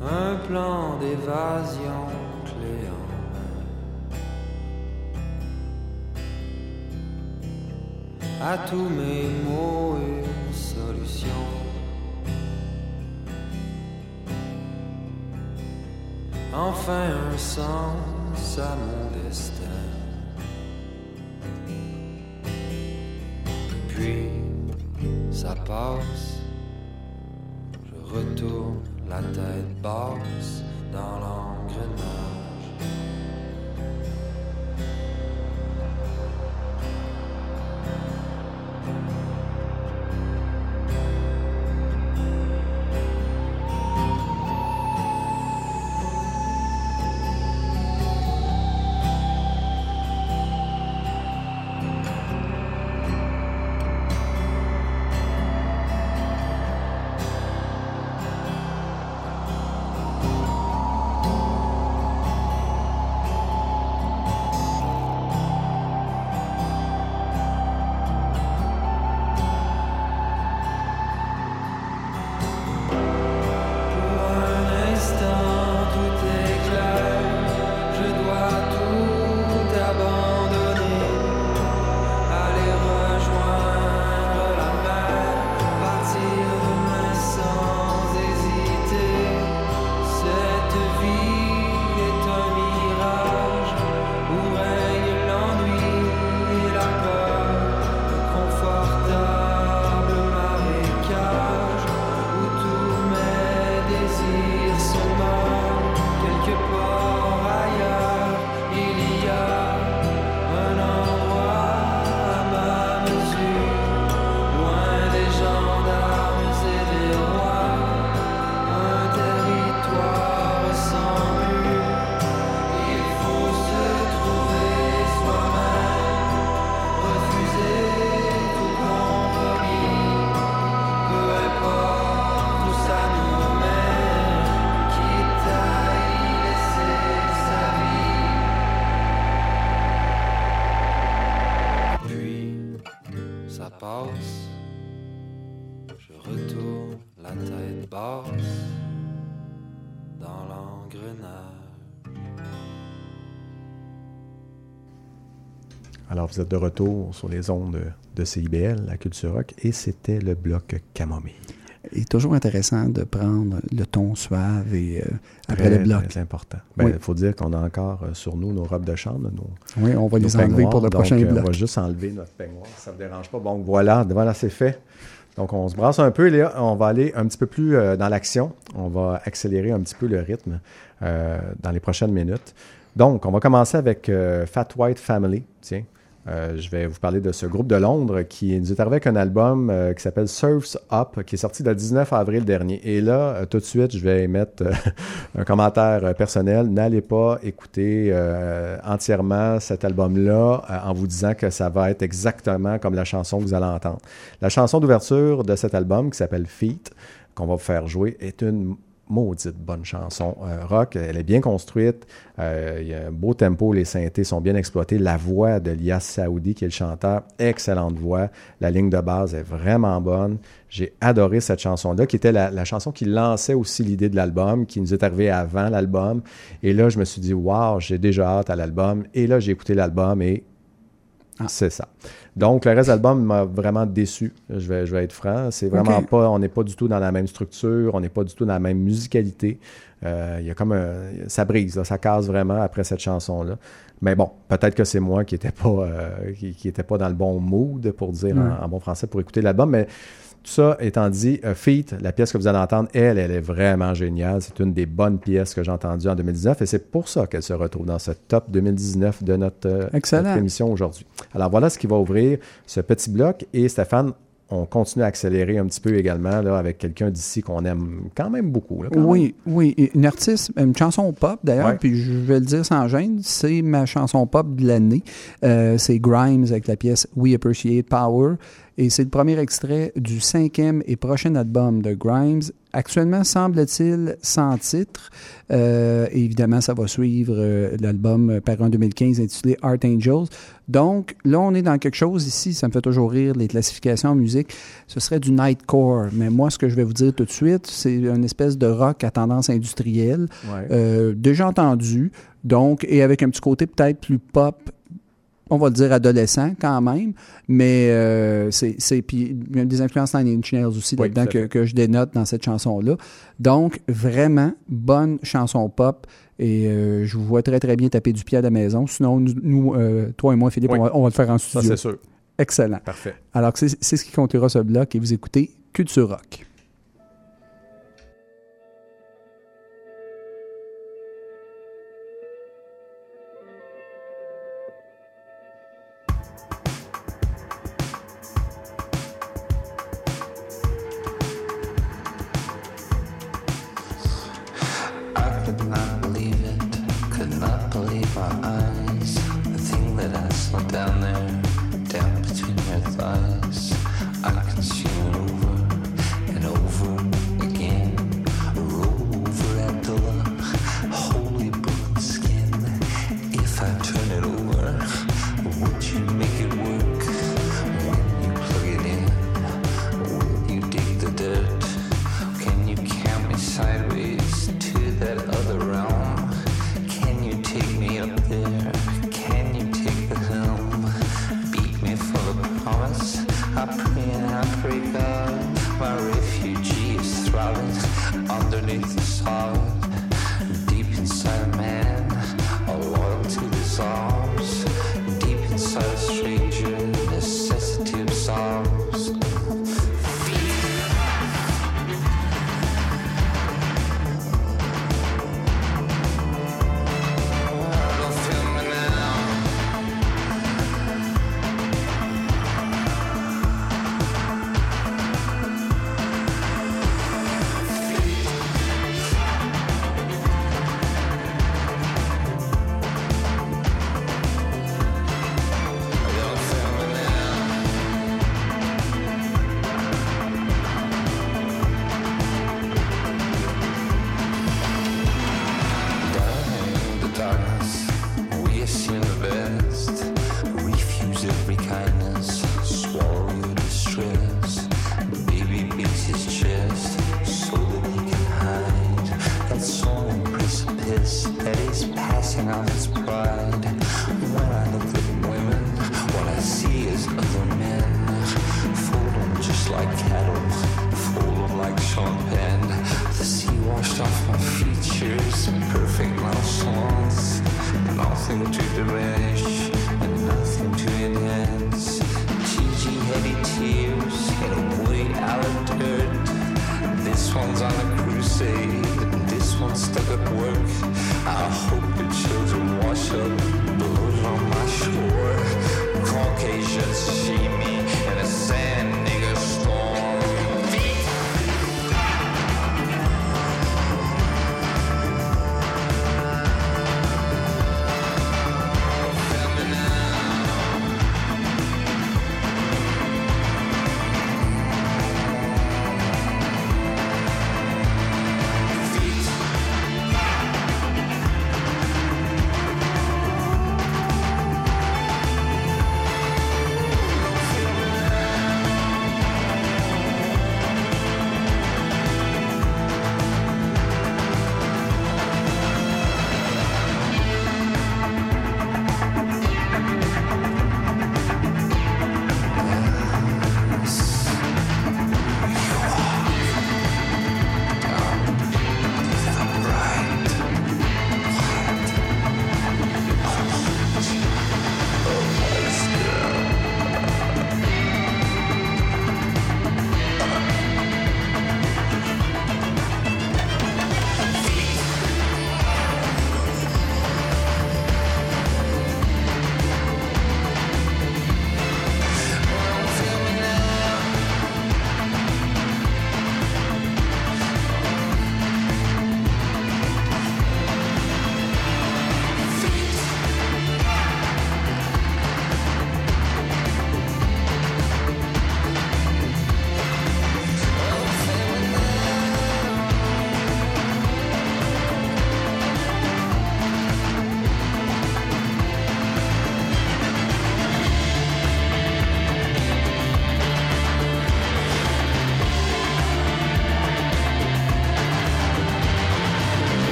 Speaker 9: Un plan d'évasion À tous mes mots, une solution. Enfin un sens à mon destin.
Speaker 2: Alors, vous êtes de retour sur les ondes de CIBL, la culture rock, et c'était le bloc Camomille.
Speaker 3: Et toujours intéressant de prendre le ton suave et euh, après
Speaker 2: Très,
Speaker 3: le bloc.
Speaker 2: très important. Ben, Il
Speaker 3: Oui.
Speaker 2: faut dire qu'on a encore euh, sur nous nos robes de chambre, nos,
Speaker 3: Oui, on va les enlever pour le
Speaker 2: Donc,
Speaker 3: prochain
Speaker 2: euh,
Speaker 3: bloc.
Speaker 2: On va juste enlever notre peignoir, si ça ne vous dérange pas. Bon, voilà, voilà, c'est fait. Donc, on se brasse un peu, Léa. On va aller un petit peu plus euh, dans l'action. On va accélérer un petit peu le rythme dans les prochaines minutes. Donc, on va commencer avec Fat White Family. Tiens, euh, je vais vous parler de ce groupe de Londres qui nous est arrivé avec un album euh, qui s'appelle Surfs Up, qui est sorti le 19 avril dernier. Et là, euh, tout de suite, je vais émettre euh, [laughs] un commentaire personnel. N'allez pas écouter entièrement cet album-là en vous disant que ça va être exactement comme la chanson que vous allez entendre. La chanson d'ouverture de cet album, qui s'appelle Feet, qu'on va vous faire jouer, est une maudite bonne chanson euh, rock. Elle est bien construite. Euh, il y a un beau tempo. Les synthés sont bien exploités. La voix de Lias Saoudi, qui est le chanteur, excellente voix. La ligne de base est vraiment bonne. J'ai adoré cette chanson-là, qui était la, la chanson qui lançait aussi l'idée de l'album, qui nous est arrivée avant l'album. Et là, je me suis dit, wow, j'ai déjà hâte à l'album. Et là, j'ai écouté l'album et
Speaker 10: Ah.
Speaker 2: C'est ça. Donc, le reste de l'album m'a vraiment déçu. Je vais, je vais être franc. C'est vraiment pas, on n'est pas du tout dans la même structure, on n'est pas du tout dans la même musicalité. Euh, Il y a comme un, ça brise, là, ça casse vraiment après cette chanson-là. Mais bon, peut-être que c'est moi qui n'étais pas, euh, qui, qui était pas dans le bon mood, pour dire en, en bon français, pour écouter l'album. Mais tout ça étant dit, euh, Feet, la pièce que vous allez entendre, elle, elle est vraiment géniale. C'est une des bonnes pièces que j'ai entendues en 2019 et c'est pour ça qu'elle se retrouve dans ce top 2019 de notre, euh, notre émission aujourd'hui. Alors voilà ce qui va ouvrir ce petit bloc et Stéphane, on continue à accélérer un petit peu également là, avec quelqu'un d'ici qu'on aime quand même beaucoup. là, quand même.
Speaker 10: Oui, oui. Une artiste, une chanson pop d'ailleurs,
Speaker 2: Ouais.
Speaker 10: puis je vais le dire sans gêne, c'est ma chanson pop de l'année. Euh, c'est Grimes avec la pièce We Appreciate Power. Et c'est le premier extrait du cinquième et prochain album de Grimes. Actuellement, semble-t-il, sans titre. Euh, évidemment, ça va suivre euh, l'album paru en 2015 intitulé Art Angels. Donc, là, on est dans quelque chose ici, ça me fait toujours rire, les classifications en musique. Ce serait du nightcore. Mais moi, ce que je vais vous dire tout de suite, c'est une espèce de rock à tendance industrielle,
Speaker 2: Ouais.
Speaker 10: euh, déjà entendu, donc, et avec un petit côté peut-être plus pop, on va le dire adolescent quand même, mais euh, c'est, puis il y a des influences Nine Inch Nails aussi
Speaker 2: Oui,
Speaker 10: là-dedans que, que je dénote dans cette chanson-là. Donc, vraiment, bonne chanson pop. Et euh, je vous vois très, très bien taper du pied à la maison. Sinon, nous, nous, euh, toi et moi, Philippe,
Speaker 2: Oui.
Speaker 10: on, va, on va le faire en
Speaker 2: Ça,
Speaker 10: studio.
Speaker 2: c'est sûr.
Speaker 10: Excellent.
Speaker 2: Parfait.
Speaker 10: Alors, c'est, c'est ce qui conclura ce bloc et vous écoutez Culture Rock.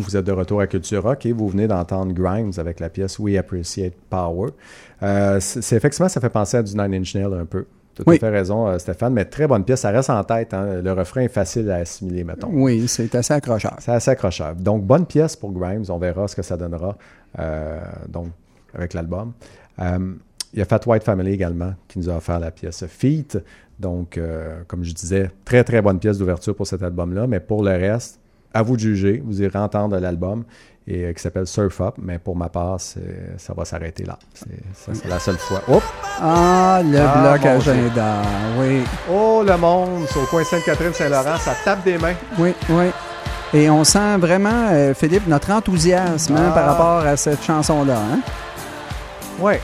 Speaker 2: Vous êtes de retour à Culture Rock et vous venez d'entendre Grimes avec la pièce We Appreciate Power. Euh, c'est effectivement, ça fait penser à du Nine Inch Nails un peu. tout
Speaker 3: Oui.
Speaker 2: à fait raison, euh, Stéphane, mais très bonne pièce. Ça reste en tête. hein. Le refrain est facile à assimiler, mettons.
Speaker 3: Oui, c'est assez accrocheur.
Speaker 2: C'est assez accrocheur. Donc, bonne pièce pour Grimes. On verra ce que ça donnera euh, donc, avec l'album. Euh, il y a Fat White Family également qui nous a offert la pièce Feet. Donc, euh, comme je disais, très, très bonne pièce d'ouverture pour cet album-là. Mais pour le reste, à vous de juger. Vous irez entendre l'album et, euh, qui s'appelle Surf Up. Mais pour ma part, c'est- ça va s'arrêter là. C'est ça, c'est la seule fois. Oups!
Speaker 3: Ah, le
Speaker 2: Ah,
Speaker 3: bloc agenda. Oui,
Speaker 2: Oh, le monde! Sur le coin Sainte-Catherine-Saint-Laurent, ça tape des mains.
Speaker 3: oui, oui. Et on sent vraiment, euh, Philippe, notre enthousiasme hein,
Speaker 2: Ah.
Speaker 3: par rapport à cette chanson-là. hein? [laughs]
Speaker 2: Ouais.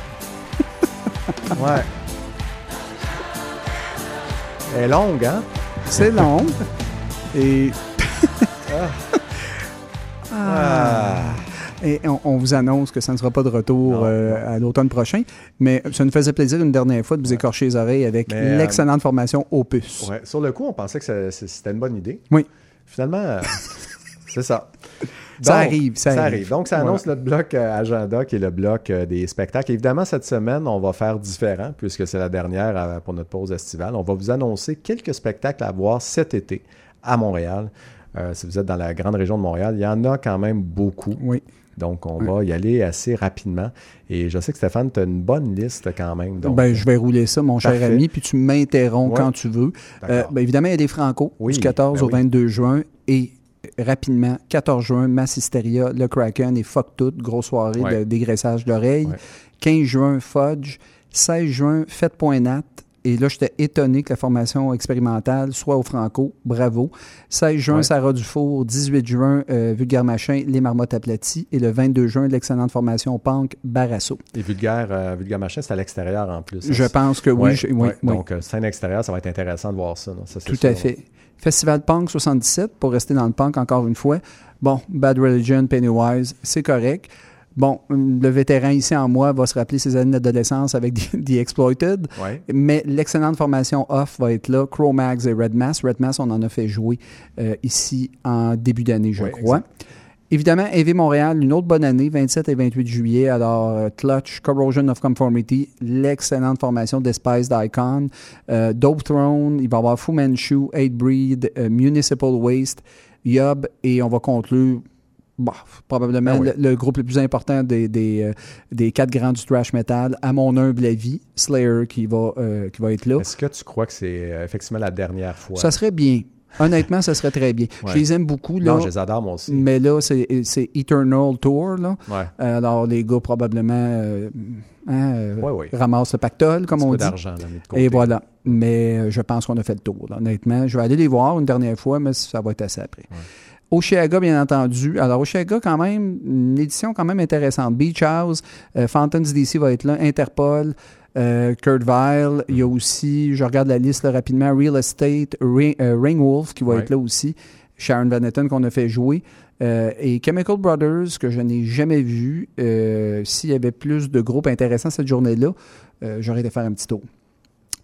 Speaker 2: Elle est longue, hein?
Speaker 3: C'est long. [laughs] Et,
Speaker 2: Ah.
Speaker 3: et on, on vous annonce que ça ne sera pas de retour euh, à l'automne prochain. Mais ça nous faisait plaisir une dernière fois de vous écorcher les oreilles avec
Speaker 2: Mais, euh,
Speaker 3: l'excellente formation Opus.
Speaker 2: Ouais. Sur le coup, on pensait que ça- c'était une bonne idée.
Speaker 3: Oui.
Speaker 2: Finalement, euh, [laughs] c'est ça.
Speaker 3: Ça arrive, ça arrive.
Speaker 2: Donc, ça annonce
Speaker 3: Voilà.
Speaker 2: notre bloc agenda qui est le bloc des spectacles. Évidemment, cette semaine, on va faire différent puisque c'est la dernière pour notre pause estivale. On va vous annoncer quelques spectacles à voir cet été à Montréal. Euh, si vous êtes dans la grande région de Montréal, il y en a quand même beaucoup.
Speaker 3: Oui.
Speaker 2: Donc, on
Speaker 3: Oui.
Speaker 2: va y aller assez rapidement. Et je sais que Stéphane, tu as une bonne liste quand même. Donc,
Speaker 3: ben, je vais rouler ça, mon cher ami, puis tu m'interromps quand tu veux. Euh, ben, évidemment, il y a des Franco
Speaker 2: Oui,
Speaker 3: du 14
Speaker 2: ben
Speaker 3: au
Speaker 2: oui.
Speaker 3: 22 juin et rapidement, 14 juin, Mass Hysteria, Le Kraken et Fuck Tout, grosse soirée de dégraissage d'oreilles.
Speaker 2: Ouais.
Speaker 3: 15 juin, Fudge. 16 juin, Fête.nat. Et là, j'étais étonné que la formation expérimentale soit au Franco. Bravo. 16 juin,
Speaker 2: Ouais.
Speaker 3: Sarah Dufour. 18 juin, euh, Vulgaire Machin, Les Marmottes aplaties. Et le 22 juin, l'excellente formation Punk Barasso.
Speaker 2: Et Vulgaire, euh, Vulgaire Machin, c'est à l'extérieur en plus.
Speaker 3: Je pense que oui.
Speaker 2: Ouais,
Speaker 3: je- oui,
Speaker 2: ouais.
Speaker 3: oui.
Speaker 2: Donc, euh, scène extérieure, ça va être intéressant de voir ça.
Speaker 3: Tout
Speaker 2: sûr.
Speaker 3: à fait. Festival Punk 77, pour rester dans le punk encore une fois. Bon, Bad Religion, Pennywise, c'est correct. Bon, le vétéran ici en moi va se rappeler ses années d'adolescence avec [laughs] The, Exploited,
Speaker 2: Ouais.
Speaker 3: mais l'excellente formation Off va être là. Chromax et Red Mass. Red Mass, on en a fait jouer euh, ici en début d'année, je
Speaker 2: Ouais,
Speaker 3: crois.
Speaker 2: exact.
Speaker 3: Évidemment, EV Montréal, une autre bonne année, 27 et 28 juillet. Alors, euh, Clutch, Corrosion of Conformity, l'excellente formation Despised Icon, euh, Dope Throne, il va y avoir Fu Manchu, Hate Breed, euh, Municipal Waste, Yob, et on va conclure bah, probablement
Speaker 2: Ah oui.
Speaker 3: le, le groupe le plus important des, des, euh, des quatre grands du thrash metal, à mon humble avis, Slayer qui va, euh, qui va être là.
Speaker 2: Est-ce que tu crois que c'est euh, effectivement la dernière fois?
Speaker 3: Ça serait bien. Honnêtement, ça serait très bien.
Speaker 2: Ouais.
Speaker 3: Je les aime beaucoup. Là,
Speaker 2: Non, je les adore moi aussi.
Speaker 3: mais là, c'est Eternal Tour. Là.
Speaker 2: Ouais.
Speaker 3: Alors, les gars, probablement, hein,
Speaker 2: Ouais,
Speaker 3: ramassent le pactole, comme on
Speaker 2: peu
Speaker 3: dit.
Speaker 2: d'argent.
Speaker 3: Et voilà. Mais je pense qu'on a fait le tour, là, honnêtement. Je vais aller les voir une dernière fois, mais ça va être assez après. Oshiaga, bien entendu. Alors, Oshiaga, quand même, une édition quand même intéressante. Beach House, euh, Fountains DC va être là, Interpol, euh, Kurt Vile. Il y a aussi, je regarde la liste là, rapidement, Real Estate, Ring, euh, Ringwolf qui va
Speaker 2: Ouais.
Speaker 3: être là aussi. Sharon Van Etten qu'on a fait jouer. Euh, et Chemical Brothers, que je n'ai jamais vu. Euh, S'il y avait plus de groupes intéressants cette journée-là, euh, j'aurais été faire un petit tour.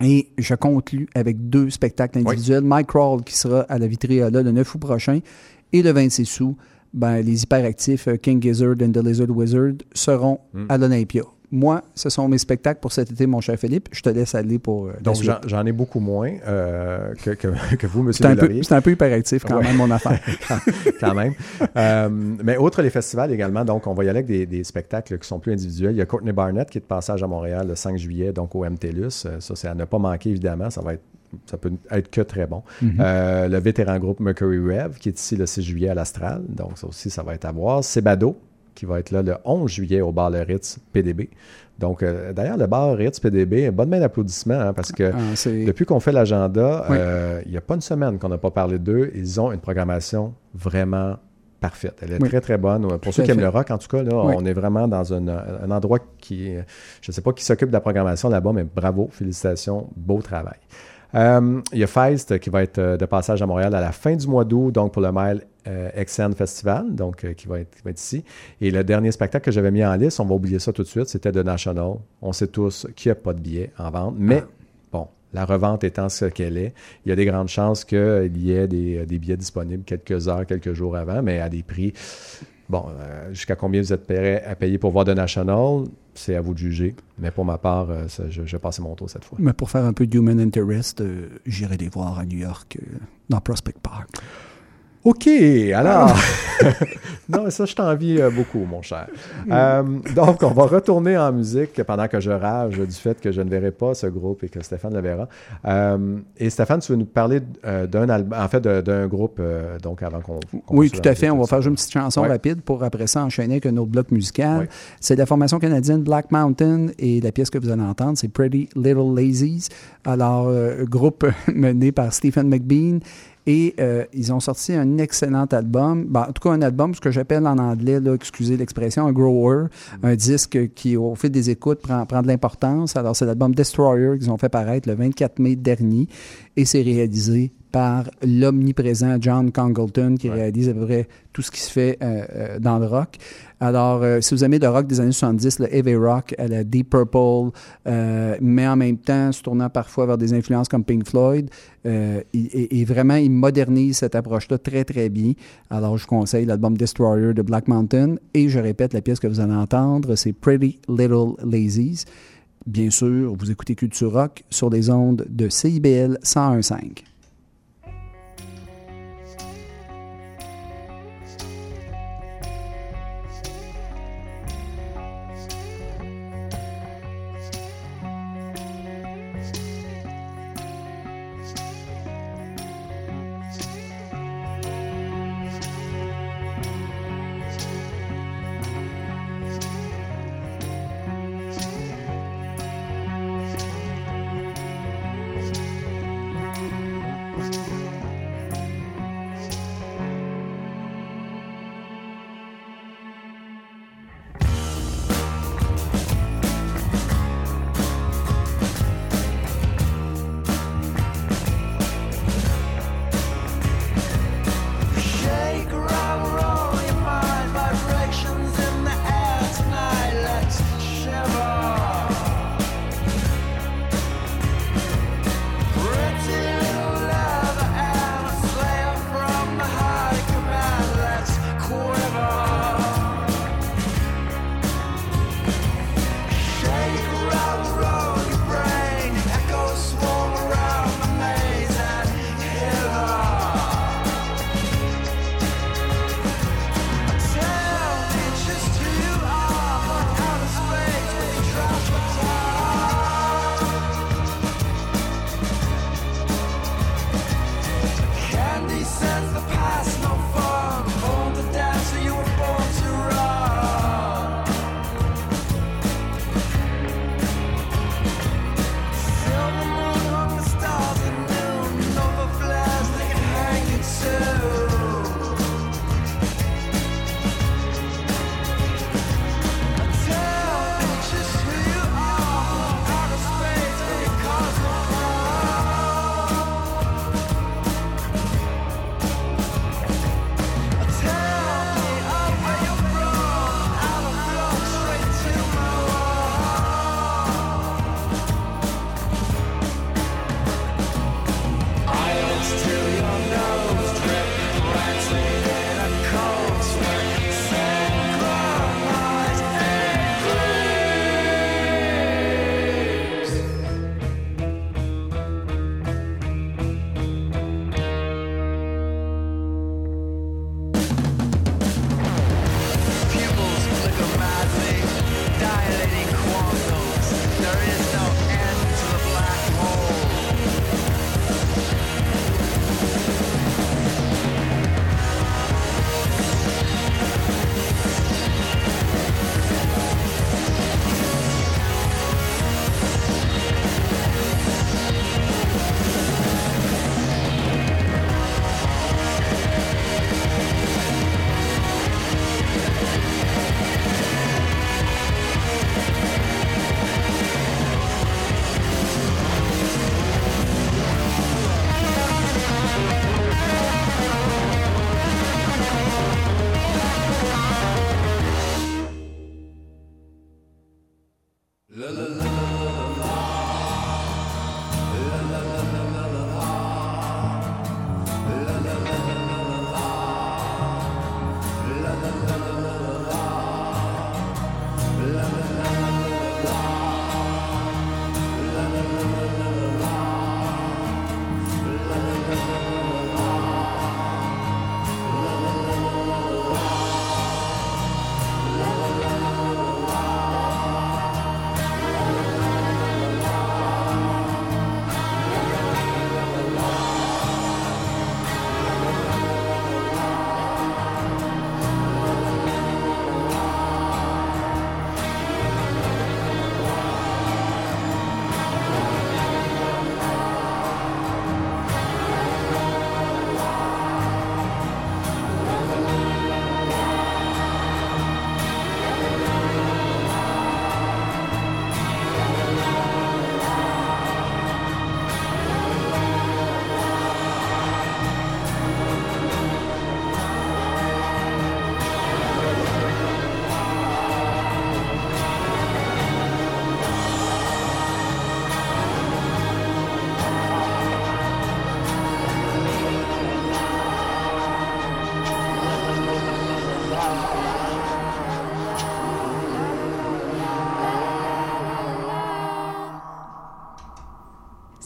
Speaker 3: Et je conclus avec deux spectacles individuels. Mike Crawl qui sera à la Vitriala le 9 août prochain. Et le 26 août, ben, les hyperactifs euh, King Gizzard and the Lizard Wizard seront
Speaker 2: Hmm.
Speaker 3: à l'Olympia. Moi, ce sont mes spectacles pour cet été, mon cher Philippe. Je te laisse aller pour euh,
Speaker 2: Donc, j'en- ai beaucoup moins euh, que, que, [laughs] que vous,
Speaker 3: C'est
Speaker 2: M.
Speaker 3: un, c'est un peu hyperactif quand
Speaker 2: Ouais.
Speaker 3: même, mon affaire. [laughs]
Speaker 2: quand même. Euh, mais outre les festivals également, donc on va y aller avec des, des spectacles qui sont plus individuels. Il y a Courtney Barnett qui est de passage à Montréal le 5 juillet, donc au MTLUS. Ça, c'est à ne pas manquer, évidemment. Ça va être ça peut être que très bon.
Speaker 3: Mhm.
Speaker 2: Euh, le vétéran groupe Mercury Rev, qui est ici le 6 juillet à l'Astral. Donc, ça aussi, ça va être à voir. Sebado, qui va être là le 11 juillet au bar Le Ritz PDB. Donc, euh, d'ailleurs, le bar Ritz PDB, bonne main d'applaudissements, hein, parce que
Speaker 3: Ah, c'est-
Speaker 2: depuis qu'on fait l'agenda,
Speaker 3: Oui.
Speaker 2: euh, il n'y a pas une semaine qu'on n'a pas parlé d'eux. Ils ont une programmation vraiment parfaite. Elle est
Speaker 3: Oui.
Speaker 2: très, très bonne. Pour
Speaker 3: Tout
Speaker 2: ceux qui aiment
Speaker 3: fait.
Speaker 2: le rock, en tout cas, là,
Speaker 3: Oui.
Speaker 2: on est vraiment dans un, un endroit qui, je ne sais pas qui s'occupe de la programmation là-bas, mais bravo, félicitations, beau travail. Euh, il y a Feist qui va être euh, de passage à Montréal à la fin du mois d'août, donc pour le Mile euh, XN Festival, donc euh, qui, va être, qui va être ici. Et le dernier spectacle que j'avais mis en liste, on va oublier ça tout de suite, c'était The National. On sait tous qu'il n'y a pas de billets en vente, mais bon, la revente étant ce qu'elle est, il y a des grandes chances qu'il y ait des, des billets disponibles quelques heures, quelques jours avant, mais à des prix Bon, euh, jusqu'à combien vous êtes prêts à payer pour voir The National, c'est à vous de juger. Mais pour ma part, euh, je, je passer mon tour cette fois.
Speaker 3: Mais pour faire un peu de Human Interest, euh, j'irai les voir à New York, euh, dans Prospect Park.
Speaker 2: OK, alors. [laughs] non, ça, je t'envie euh, beaucoup, mon cher. Euh, donc, on va retourner en musique pendant que je rage du fait que je ne verrai pas ce groupe et que Stéphane le verra. Euh, et Stéphane, tu veux nous parler d'un album, en fait, d'un groupe, euh, donc avant qu'on. qu'on
Speaker 3: Oui, tout à fait. On va faire juste une petite chanson
Speaker 2: Ouais.
Speaker 3: rapide pour après ça enchaîner avec un autre bloc musical.
Speaker 2: Ouais.
Speaker 3: C'est de la formation canadienne Black Mountain et la pièce que vous allez entendre, c'est Pretty Little Lazies. Alors, groupe [laughs] mené par Stephen McBean. Et euh, ils ont sorti un excellent album. Ben, en tout cas, un album, ce que j'appelle en anglais, là, excusez l'expression, un grower, un disque qui, au fil des écoutes, prend, prend de l'importance. Alors, c'est l'album Destroyer qu'ils ont fait paraître le 24 mai dernier et c'est réalisé par l'omniprésent John Congleton qui réalise à peu près tout ce qui se fait euh, euh, dans le rock. Alors, euh, si vous aimez le rock des années 70, le heavy rock à la Deep Purple, euh, mais en même temps se tournant parfois vers des influences comme Pink Floyd, euh, et, vraiment, il modernise cette approche-là très, très bien. Alors, je conseille l'album Destroyer de Black Mountain. Et je répète, la pièce que vous allez entendre, c'est Pretty Little Lazies. Bien sûr, vous écoutez Culture Rock sur les ondes de CIBL 101.5.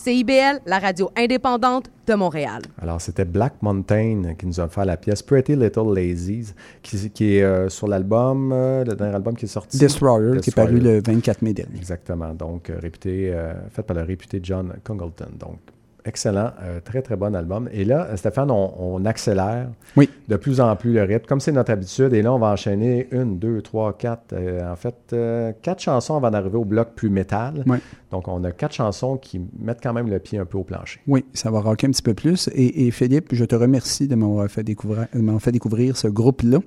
Speaker 11: CIBL, la radio indépendante de Montréal.
Speaker 2: Alors, c'était Black Mountain qui nous a fait la pièce Pretty Little Lazies, qui, qui est euh, sur l'album, euh, le dernier album qui est sorti.
Speaker 3: Destroyer, qui est paru le 24 mai dernier.
Speaker 2: Exactement. Donc, euh, réputé, euh, fait par le réputé John Congleton. Donc, excellent, euh, très, très bon album. Et là, euh, Stéphane, on, on accélère
Speaker 3: Oui.
Speaker 2: de plus en plus le rythme, comme c'est notre habitude. Et là, on va enchaîner une, deux, trois, quatre, euh, en fait, euh, quatre chansons avant d'arriver au bloc plus métal.
Speaker 3: Oui.
Speaker 2: Donc, on a quatre chansons qui mettent quand même le pied un peu au plancher.
Speaker 3: Oui, ça va rocker un petit peu plus. Et, et Philippe, je te remercie de m'avoir fait découvrir, de m'avoir fait découvrir ce groupe-là,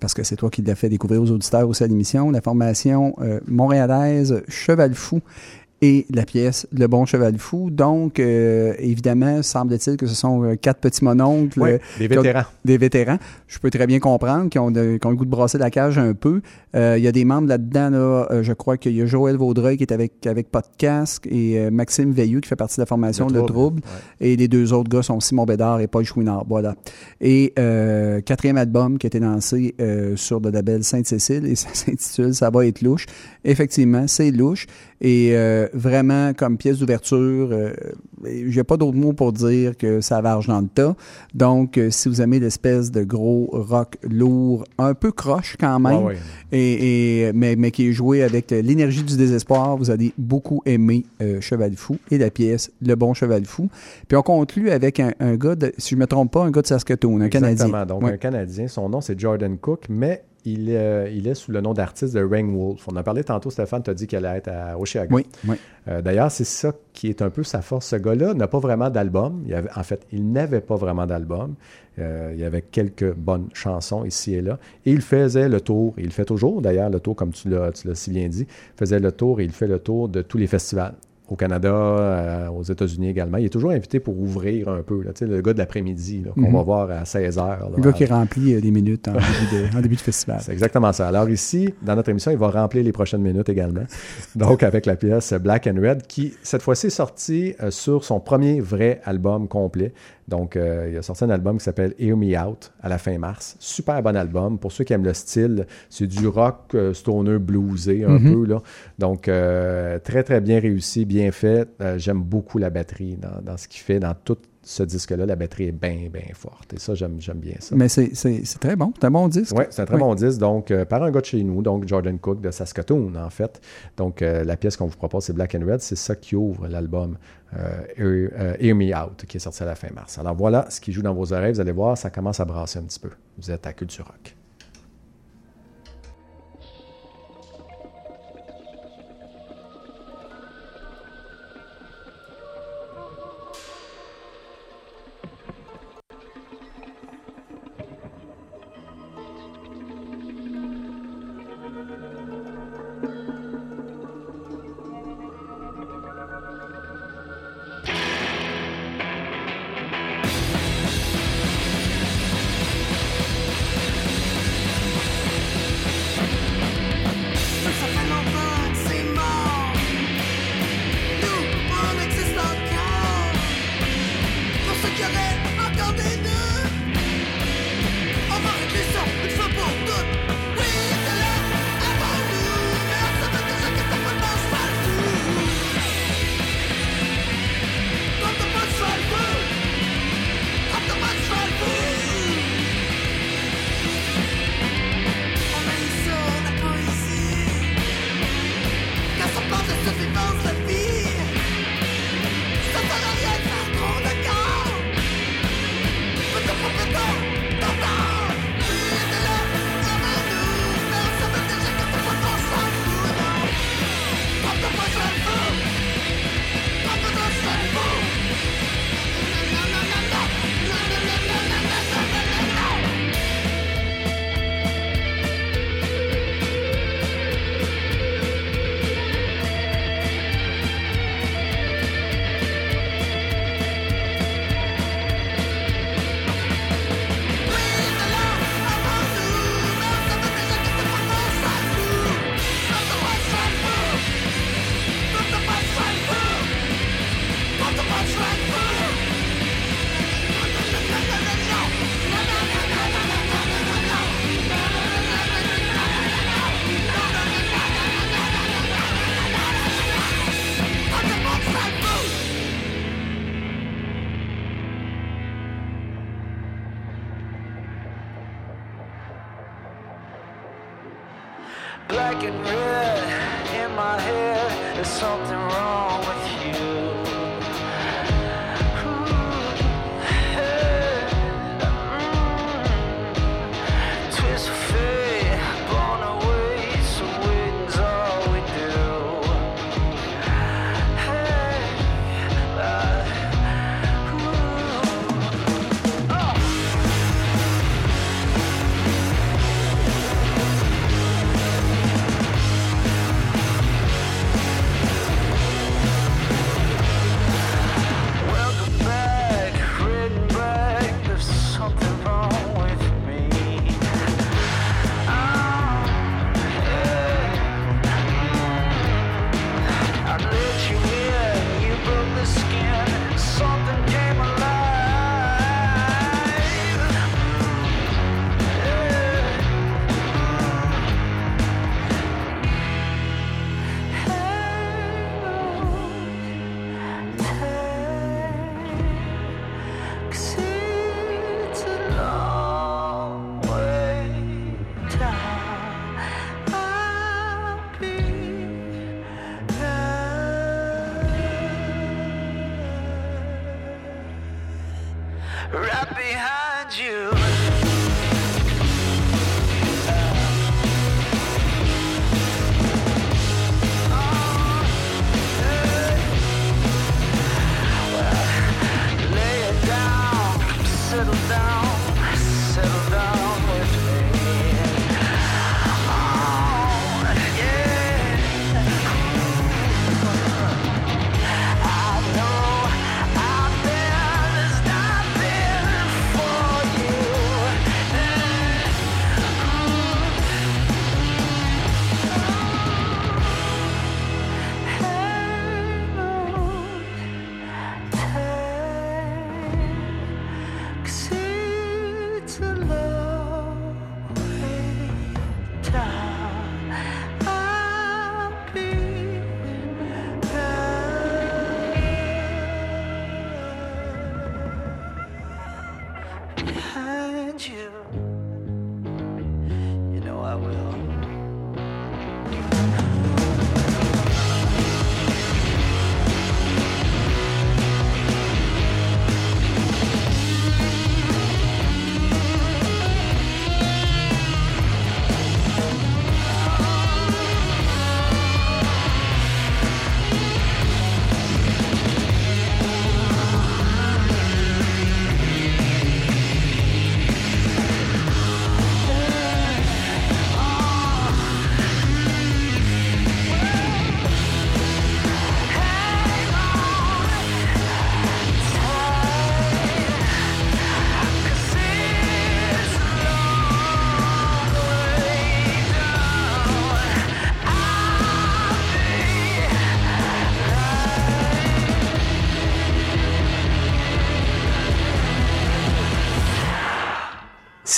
Speaker 3: parce que c'est toi qui l'as fait découvrir aux auditeurs aussi à l'émission. La formation montréalaise Cheval Fou et la pièce Le Bon Cheval Fou. Donc, euh, évidemment, semble-t-il que ce sont euh, quatre petits mononcles.
Speaker 2: Oui,
Speaker 3: euh,
Speaker 2: des
Speaker 3: ont-
Speaker 2: vétérans.
Speaker 3: des vétérans. Je peux très bien comprendre qui ont, ont le goût de brasser la cage un peu. Euh, Il y a des membres là-dedans, là, je crois qu'il y a Joël Vaudreuil qui est avec, avec casque et euh, Maxime Veilleux qui fait partie de la formation
Speaker 2: Le
Speaker 3: Le
Speaker 2: Trouble,
Speaker 3: Trouble. Et les deux autres gars sont Simon Bédard et Paul Chouinard. Voilà. Et euh, quatrième album qui a été lancé euh, sur le label Sainte-Cécile et [laughs] ça s'intitule Ça va être louche. Effectivement, c'est louche. Et euh, vraiment, comme pièce d'ouverture, euh, j'ai pas d'autres mots pour dire que ça varge dans le tas. Donc, euh, si vous aimez l'espèce de gros rock lourd, un peu croche quand même. Et, et- mais, mais qui est joué avec l'énergie du désespoir, vous allez beaucoup aimer Cheval Fou et la pièce Le Bon Cheval Fou. Puis on conclut avec un, un gars, de, si je ne me trompe pas, un gars de Saskatoon, un Canadien.
Speaker 2: Exactement. Donc,
Speaker 3: Ouais.
Speaker 2: un Canadien. Son nom, c'est Jordan Cook, mais il, euh, il est sous le nom d'artiste de Rain Wolf. On en a parlé tantôt, Stéphane, tu as dit qu'elle allait être à Oshiaga.
Speaker 3: Oui, oui.
Speaker 2: Euh, D'ailleurs, c'est ça qui est un peu sa force. Ce gars-là n'a pas vraiment d'album. Il En fait, il n'avait pas vraiment d'album. Euh, il y avait quelques bonnes chansons ici et là. Et il faisait le tour, il fait toujours d'ailleurs le tour, comme tu l'as si bien dit, faisait le tour et il fait le tour de tous les festivals. Au Canada, euh, aux États-Unis également. Il est toujours invité pour ouvrir un peu. Là, Tu sais, le gars de l'après-midi là, qu'on
Speaker 3: Mhm.
Speaker 2: va voir à 16h.
Speaker 3: Le gars qui remplit euh, des minutes en [laughs] début de, en début de festival.
Speaker 2: C'est exactement ça. Alors ici, dans notre émission, il va remplir les prochaines minutes également. Donc avec la pièce Black and Red, qui cette fois-ci est sortie euh, sur son premier vrai album complet. Donc euh, il a sorti un album qui s'appelle Hear Me Out à la fin mars. Super bon album. Pour ceux qui aiment le style, c'est du rock euh, stoner bluesé un
Speaker 3: Mhm.
Speaker 2: peu. Là. Donc euh, très très bien réussi, bien fait. Euh, J'aime beaucoup la batterie dans, dans ce qu'il fait, dans tout ce disque-là. La batterie est bien bien forte. Et ça, j'aime bien ça.
Speaker 3: Mais c'est très bon. C'est un bon disque.
Speaker 2: Oui, c'est un très
Speaker 3: Oui.
Speaker 2: bon disque, donc euh, par un gars de chez nous, donc Jordan Cook de Saskatoon, en fait. Donc euh, la pièce qu'on vous propose, c'est Black and Red, c'est ça qui ouvre l'album euh, Hear, euh, Hear Me Out, qui est sorti à la fin mars. Alors voilà ce qui joue dans vos oreilles, vous allez voir, ça commence à brasser un petit peu. Vous êtes à Culture Rock.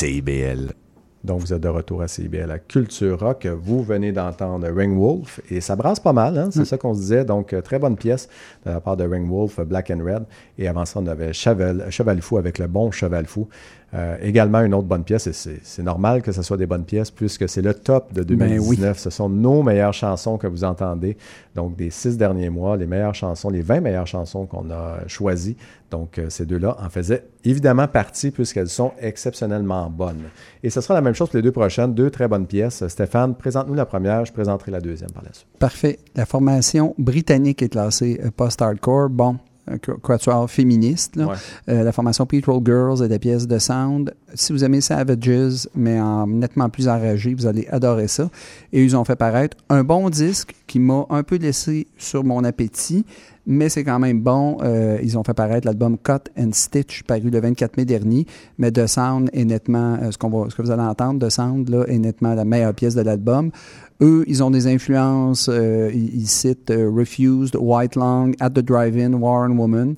Speaker 2: CIBL. Donc, vous êtes de retour à CIBL, à Culture Rock. Vous venez d'entendre Ring Wolf et ça brasse pas mal, hein? c'est ça qu'on se disait. Donc, euh, très bonne pièce de la part de Ring Wolf, Black and Red. Et avant ça, on avait Cheval, Cheval Fou avec le bon Cheval Fou. Euh, également, une autre bonne pièce, et c'est c'est normal que ce soit des bonnes pièces puisque c'est le top de 2019. Ce sont nos meilleures chansons que vous entendez. Donc, des six derniers mois, les meilleures chansons, les 20 meilleures chansons qu'on a choisies. Donc, euh, ces deux-là en faisaient évidemment partie puisqu'elles sont exceptionnellement bonnes. Et ce sera la même chose pour les deux prochaines, deux très bonnes pièces. Stéphane, présente-nous la première, je présenterai la deuxième par la suite.
Speaker 3: Parfait. La formation britannique est classée euh, post-hardcore. Bon, qu- quatuor féministe. là.
Speaker 2: Ouais.
Speaker 3: Euh, la formation Petrol Girls et des pièces de sound. Si vous aimez Savages, mais en nettement plus enragé, vous allez adorer ça. Et ils ont fait paraître un bon disque qui m'a un peu laissé sur mon appétit, mais c'est quand même bon. Euh, ils ont fait paraître l'album Cut and Stitch, paru le 24 mai dernier, mais The Sound est nettement, euh, ce, va, ce que vous allez entendre, The Sound là, est nettement la meilleure pièce de l'album. Eux, ils ont des influences, euh, ils, citent Refused, White Long, At the Drive-In, War and Woman.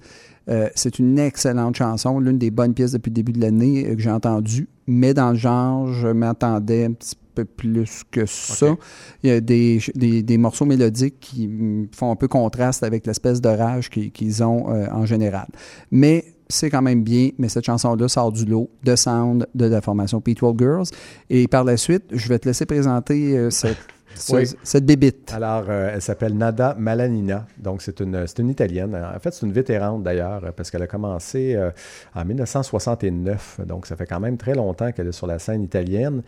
Speaker 3: C'est une excellente chanson, l'une des bonnes pièces depuis le début de l'année que j'ai entendue, mais dans le genre, je m'attendais un petit peu plus que ça. Il y a des, des, des morceaux mélodiques qui mm, font un peu contraste avec l'espèce de rage qu'ils ont euh, en général. Mais c'est quand même bien, mais cette chanson-là sort du lot de sound de la formation Petrol Girls. Et par la suite, je vais te laisser présenter euh, [laughs] cette ce-
Speaker 2: Oui.
Speaker 3: cette bébite.
Speaker 2: Alors, euh, elle s'appelle Nada Malanina. Donc, c'est une, une Italienne. En fait, c'est une vétérante d'ailleurs, parce qu'elle a commencé euh, en 1969. Donc, ça fait quand même très longtemps qu'elle est sur la scène italienne.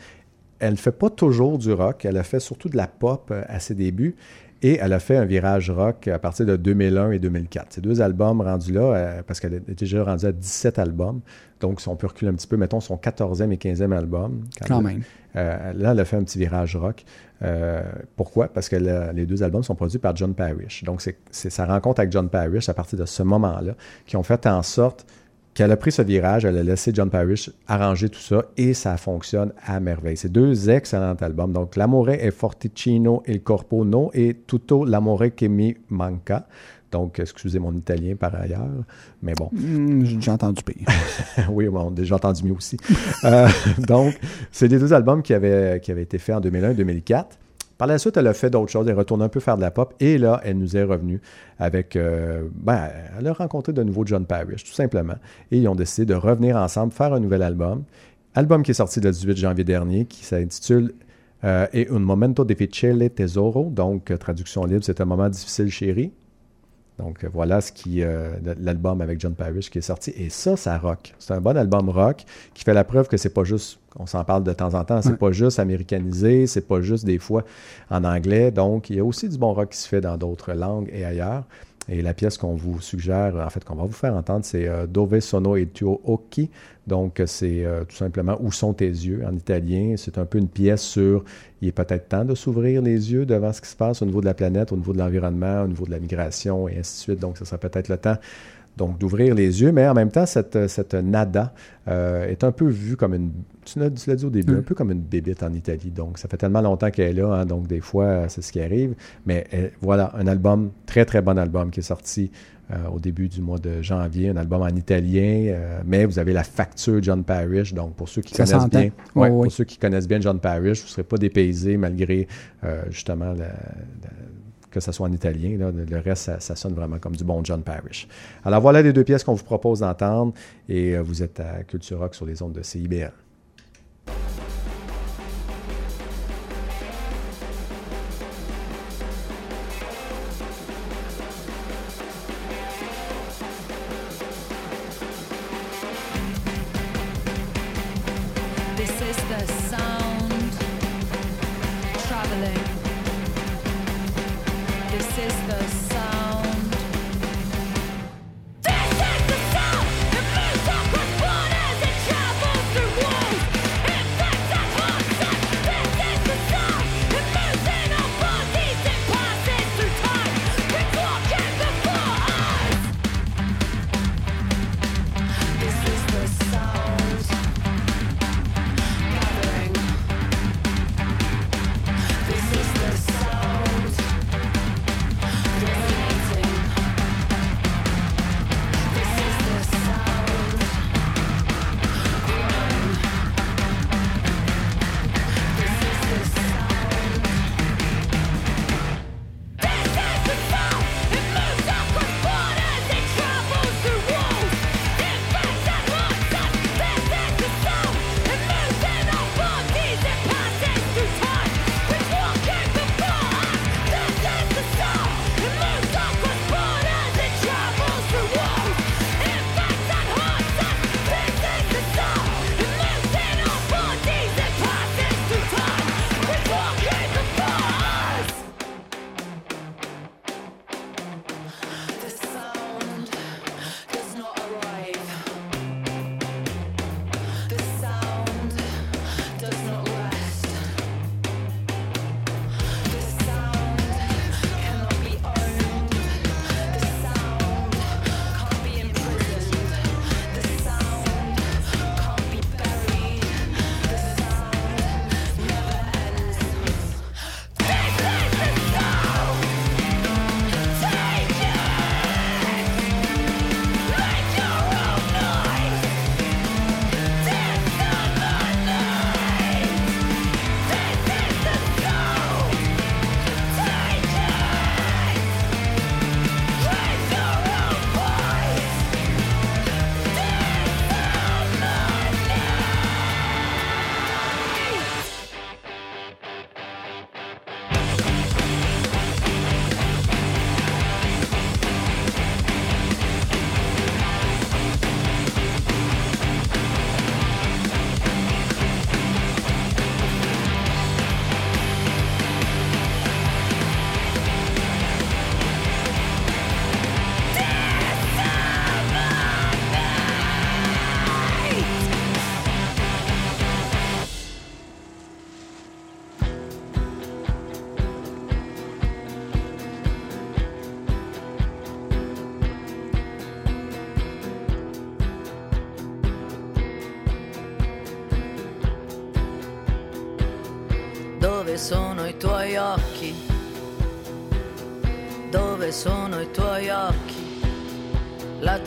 Speaker 2: Elle ne fait pas toujours du rock. Elle a fait surtout de la pop euh, à ses débuts. Et elle a fait un virage rock à partir de 2001 et 2004. Ces deux albums rendus là, euh, parce qu'elle est déjà rendue à 17 albums. Donc, si on peut reculer un petit peu, mettons son 14e et 15e album.
Speaker 3: Quand même.
Speaker 2: euh, là, elle a fait un petit virage rock. Euh, pourquoi? Parce que le- les deux albums sont produits par John Parrish. Donc, c'est c'est sa rencontre avec John Parrish à partir de ce moment-là qui ont fait en sorte qu'elle a pris ce virage, elle a laissé John Parrish arranger tout ça et ça fonctionne à merveille. C'est deux excellents albums. Donc, L'amore è forticino il corpo no et tutto l'amore che mi manca. Donc, excusez mon italien par ailleurs, mais bon.
Speaker 3: Hmm, J'ai déjà entendu pire. [laughs]
Speaker 2: oui, bon, déjà entendu mieux aussi. Euh, [laughs] donc, c'est les deux albums qui avaient, qui avaient été faits en 2001-2004. Par la suite, elle a fait d'autres choses, elle est retournée un peu faire de la pop, et là, elle nous est revenue avec... euh, ben, elle a rencontré de nouveau John Parrish, tout simplement, et ils ont décidé de revenir ensemble, faire un nouvel album. Album qui est sorti le 18 janvier dernier, qui s'intitule euh, E un momento difficile tesoro, donc traduction libre, c'est un moment difficile chéri. Donc euh, voilà ce qui euh, l'album avec John Parrish qui est sorti. Et ça, ça rock. C'est un bon album rock qui fait la preuve que c'est pas juste, on s'en parle de temps en temps, c'est
Speaker 3: Ouais.
Speaker 2: pas juste américanisé, c'est pas juste des fois en anglais. Donc il y a aussi du bon rock qui se fait dans d'autres langues et ailleurs. Et la pièce qu'on vous suggère, en fait, qu'on va vous faire entendre, c'est euh, Dove sono e tuo occhi. Donc, c'est euh, tout simplement Où sont tes yeux? En italien. C'est un peu une pièce sur il est peut-être temps de s'ouvrir les yeux devant ce qui se passe au niveau de la planète, au niveau de l'environnement, au niveau de la migration et ainsi de suite. Donc, ce serait peut-être le temps donc d'ouvrir les yeux, mais en même temps, cette, cette nada euh, est un peu vue comme une, tu l'as dit au début,
Speaker 3: Mm.
Speaker 2: un peu comme une bébite en Italie. Donc, ça fait tellement longtemps qu'elle est là, hein, donc des fois, c'est ce qui arrive. Mais voilà, un album, très très bon album qui est sorti euh, au début du mois de janvier, un album en italien, euh, mais vous avez la facture John Parrish, donc pour ceux qui
Speaker 3: Ça
Speaker 2: connaissent bien,
Speaker 3: ouais,
Speaker 2: pour ceux qui connaissent bien John Parrish, vous ne serez pas dépaysés malgré euh, justement la- la- que ça soit en italien. là. le reste, ça, ça sonne vraiment comme du bon John Parrish. Alors voilà les deux pièces qu'on vous propose d'entendre et vous êtes à Culture Rock sur les ondes de CIBL.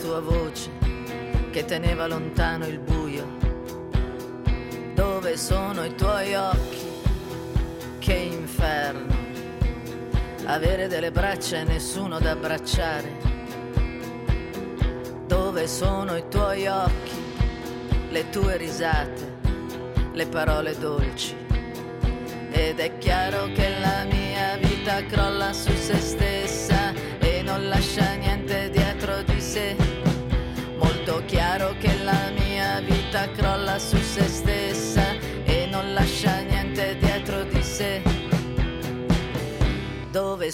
Speaker 12: Tua voce che teneva lontano il buio. Dove sono i tuoi occhi? Che inferno. Avere delle braccia e nessuno da abbracciare. Dove sono i tuoi occhi? Le tue risate, le parole dolci. Ed è chiaro che la mia vita crolla su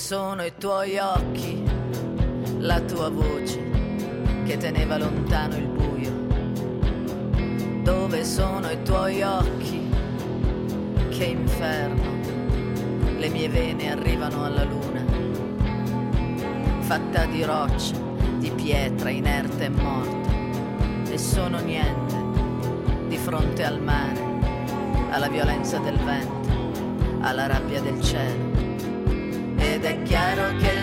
Speaker 12: sono i tuoi occhi? La tua voce che teneva lontano il buio. Dove sono i tuoi occhi? Che inferno. Le mie vene arrivano alla luna. Fatta di roccia, di pietra inerte e morta. E sono niente di fronte al mare, alla violenza del vento, alla rabbia del cielo. quiero
Speaker 13: que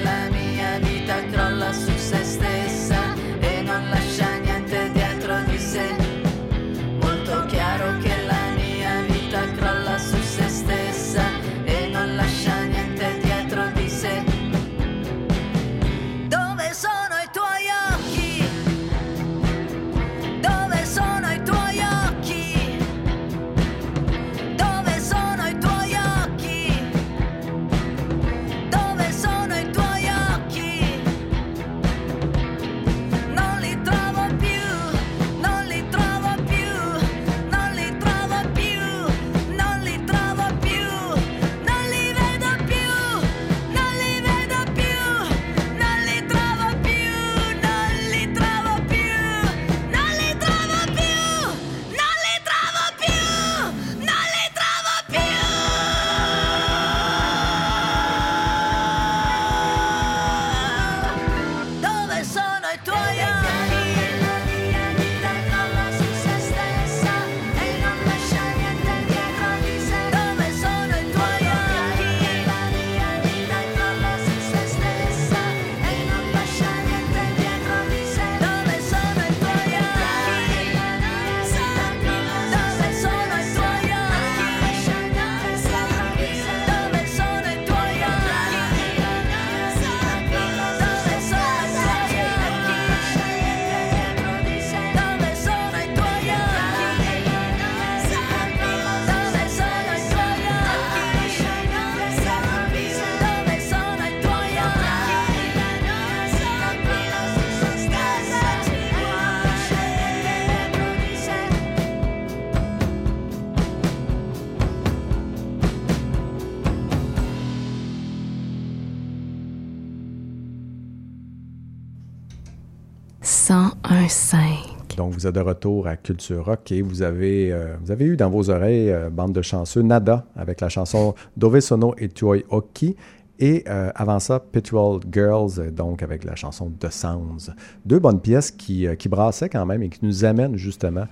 Speaker 13: vous êtes de retour à Culture Rock et vous avez, euh, vous avez eu dans vos oreilles, euh, bande de chanceux, Nada avec la chanson Dove Sono et Tuoi Occhi. Et euh, avant ça, Petrol Girls, euh, donc avec la chanson The Sounds. Deux bonnes pièces qui, euh, qui brassaient quand même et qui nous amènent justement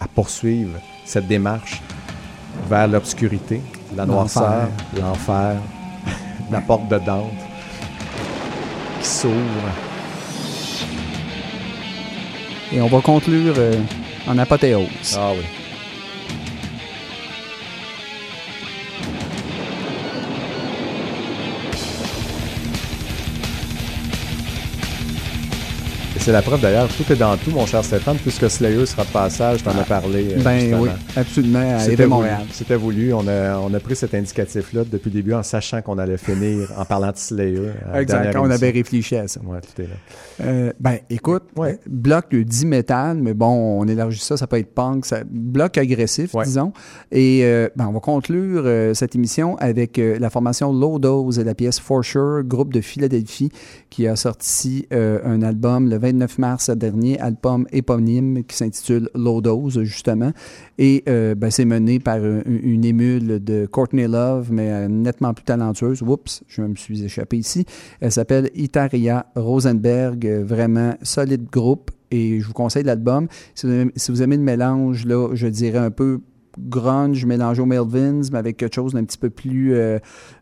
Speaker 13: à poursuivre cette démarche vers l'obscurité, la noirceur, l'enfer, [laughs] la porte de Dante qui s'ouvre.
Speaker 3: Et on va conclure euh, en apothéose.
Speaker 13: Ah oui. C'est la preuve d'ailleurs, tout est dans tout, mon cher Stéphane, puisque Slayer sera de passage, t'en as parlé. euh,
Speaker 3: Ben
Speaker 13: justement.
Speaker 3: oui, absolument, à
Speaker 13: C'était
Speaker 3: Éve
Speaker 13: voulu.
Speaker 3: Montréal.
Speaker 13: C'était voulu. On a, on a pris cet indicatif-là depuis le début en sachant qu'on allait finir en parlant de Slayer. la
Speaker 3: Exact, on avait réfléchi à ça.
Speaker 13: Ouais, tout est là.
Speaker 3: Euh, ben, écoute, bloc dit métal, mais bon, on élargit ça, ça peut être punk, ça, bloc agressif, disons. Et euh, ben, on va conclure euh, cette émission avec euh, la formation Low Dose et la pièce For Sure, groupe de Philadelphie, qui a sorti euh, un album le 29 mars dernier, album éponyme qui s'intitule Low Dose, justement. Et euh, ben, c'est mené par une, émule de Courtney Love, mais euh, nettement plus talentueuse. Oups, je me suis échappé ici. Elle s'appelle Itaria Rosenberg, vraiment solide groupe. Et je vous conseille l'album. Si si vous aimez le mélange, là, je dirais un peu grunge mélangé aux Melvins, mais avec quelque chose d'un petit peu plus euh,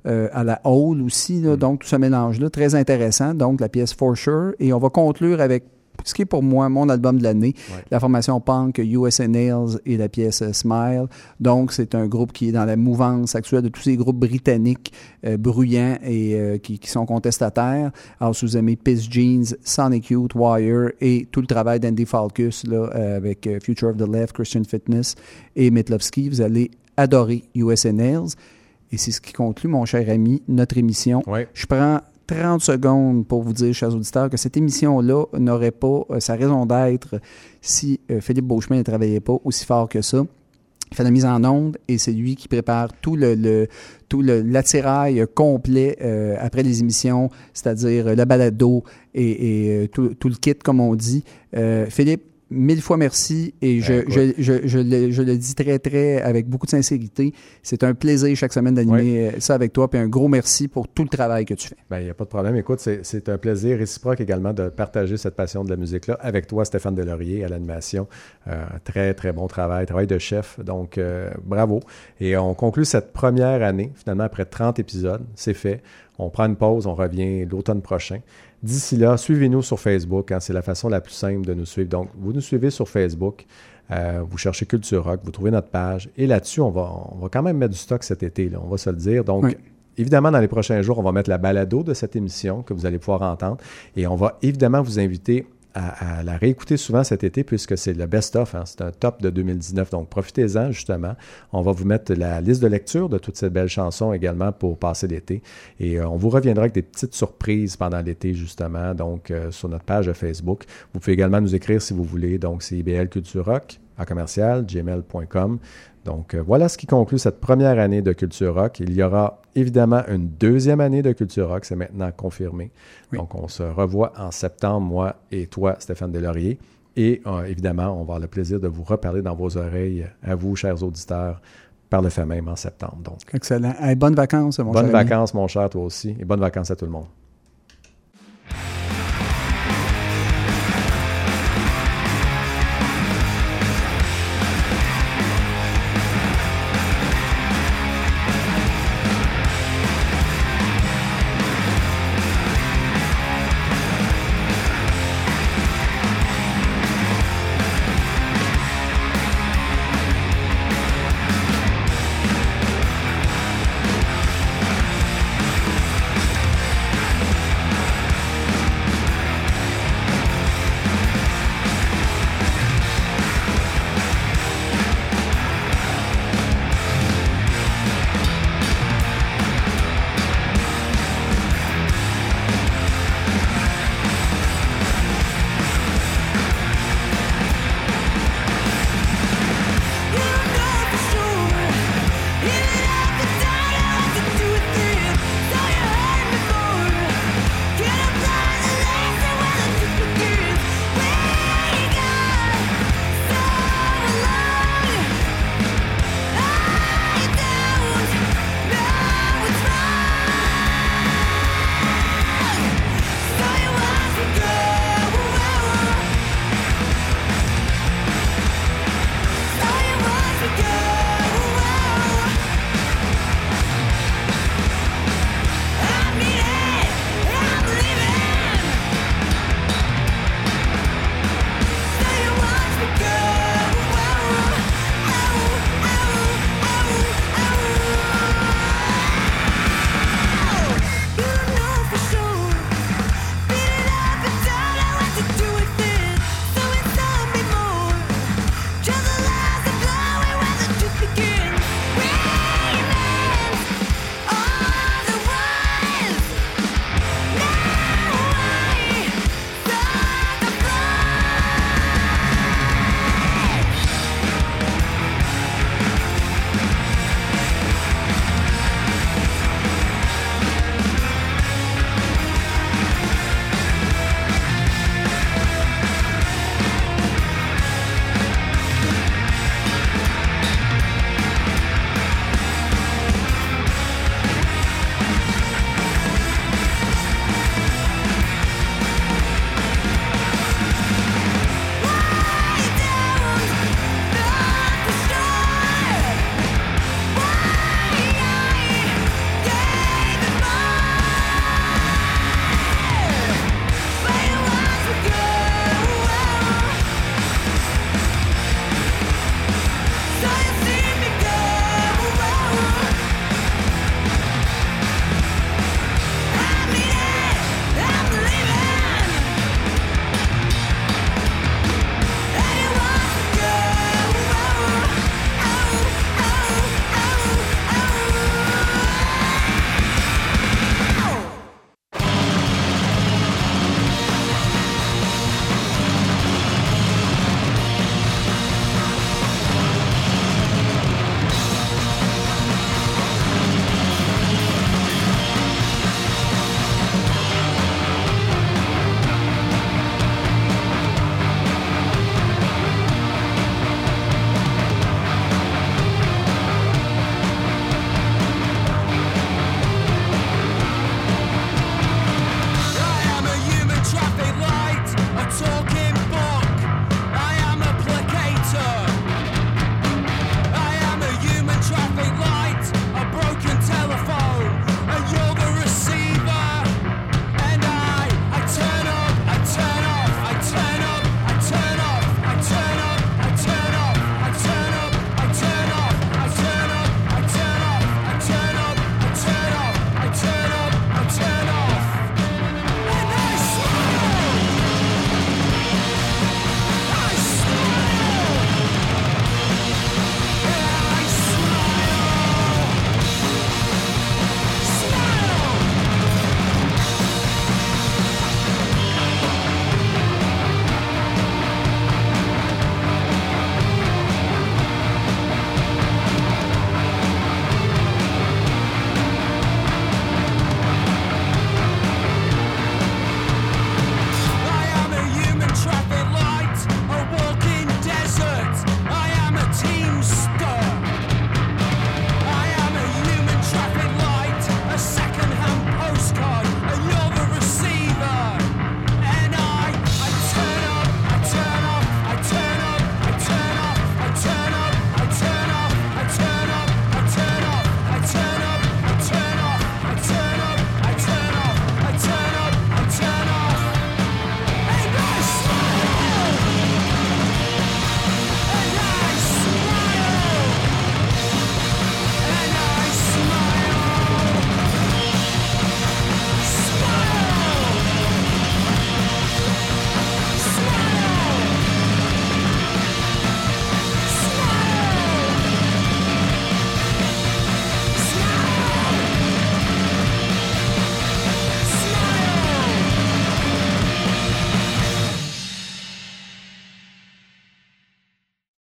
Speaker 3: euh, à la Hole aussi. là. Donc, tout ce mélange-là, très intéressant. Donc, la pièce For Sure. Et on va conclure avec ce qui est pour moi mon album de l'année, la formation punk USA Nails et la pièce euh, Smile. Donc, c'est un groupe qui est dans la mouvance actuelle de tous ces groupes britanniques euh, bruyants et euh, qui, qui sont contestataires. Alors, si vous aimez Piss Jeans, Sonic Youth, Wire et tout le travail d'Andy Falkus là, avec Future of the Left, Christian Fitness et Mitlovski, vous allez adorer USA Nails. Et c'est ce qui conclut, mon cher ami, notre émission. Je prends 30 secondes pour vous dire, chers auditeurs, que cette émission-là n'aurait pas euh, sa raison d'être si euh, Philippe Beauchemin ne travaillait pas aussi fort que ça. Il fait la mise en onde et c'est lui qui prépare tout le, le- l'attirail complet euh, après les émissions, c'est-à-dire le balado et, et, tout, le kit, comme on dit. Philippe, mille fois merci et je,
Speaker 2: Ben,
Speaker 3: je, je, je le, je le dis très, très avec beaucoup de sincérité. C'est un plaisir chaque semaine d'animer euh, ça avec toi. Puis un gros merci pour tout le travail que tu fais.
Speaker 2: Ben, il n'y a pas de problème. Écoute, c'est- c'est un plaisir réciproque également de partager cette passion de la musique-là avec toi, Stéphane Delaurier, à l'animation. Euh, très, très bon travail, travail de chef. Donc, euh, bravo. Et on conclut cette première année, finalement, après 30 épisodes. C'est fait. On prend une pause, on revient l'automne prochain. D'ici là, suivez-nous sur Facebook. hein, c'est la façon la plus simple de nous suivre. Donc, vous nous suivez sur Facebook. Euh, vous cherchez Culture Rock, vous trouvez notre page. Et là-dessus, on va, on va quand même mettre du stock cet été, là, on va se le dire. Donc,
Speaker 3: Oui.
Speaker 2: Évidemment, dans les prochains jours, on va mettre la balado de cette émission que vous allez pouvoir entendre. Et on va évidemment vous inviter à, la réécouter souvent cet été puisque c'est le best-of. hein. C'est un top de 2019. Donc, profitez-en justement. On va vous mettre la liste de lecture de toutes ces belles chansons également pour passer l'été. Et euh, on vous reviendra avec des petites surprises pendant l'été justement. Donc, euh, sur notre page Facebook. Vous pouvez également nous écrire si vous voulez. Donc, c'est IBL Culture Rock à commercial, gmail.com. Donc euh, voilà ce qui conclut cette première année de Culture Rock. Il y aura évidemment une deuxième année de Culture Rock, c'est maintenant confirmé. Donc on se revoit en septembre, moi et toi, Stéphane Delaurier. Et euh, évidemment, on va avoir le plaisir de vous reparler dans vos oreilles, à vous, chers auditeurs, par le fait même en septembre. Donc,
Speaker 3: Excellent. Hey, bonnes vacances, mon
Speaker 2: bonnes
Speaker 3: cher ami.
Speaker 2: vacances, mon cher, toi aussi, et bonnes vacances à tout le monde.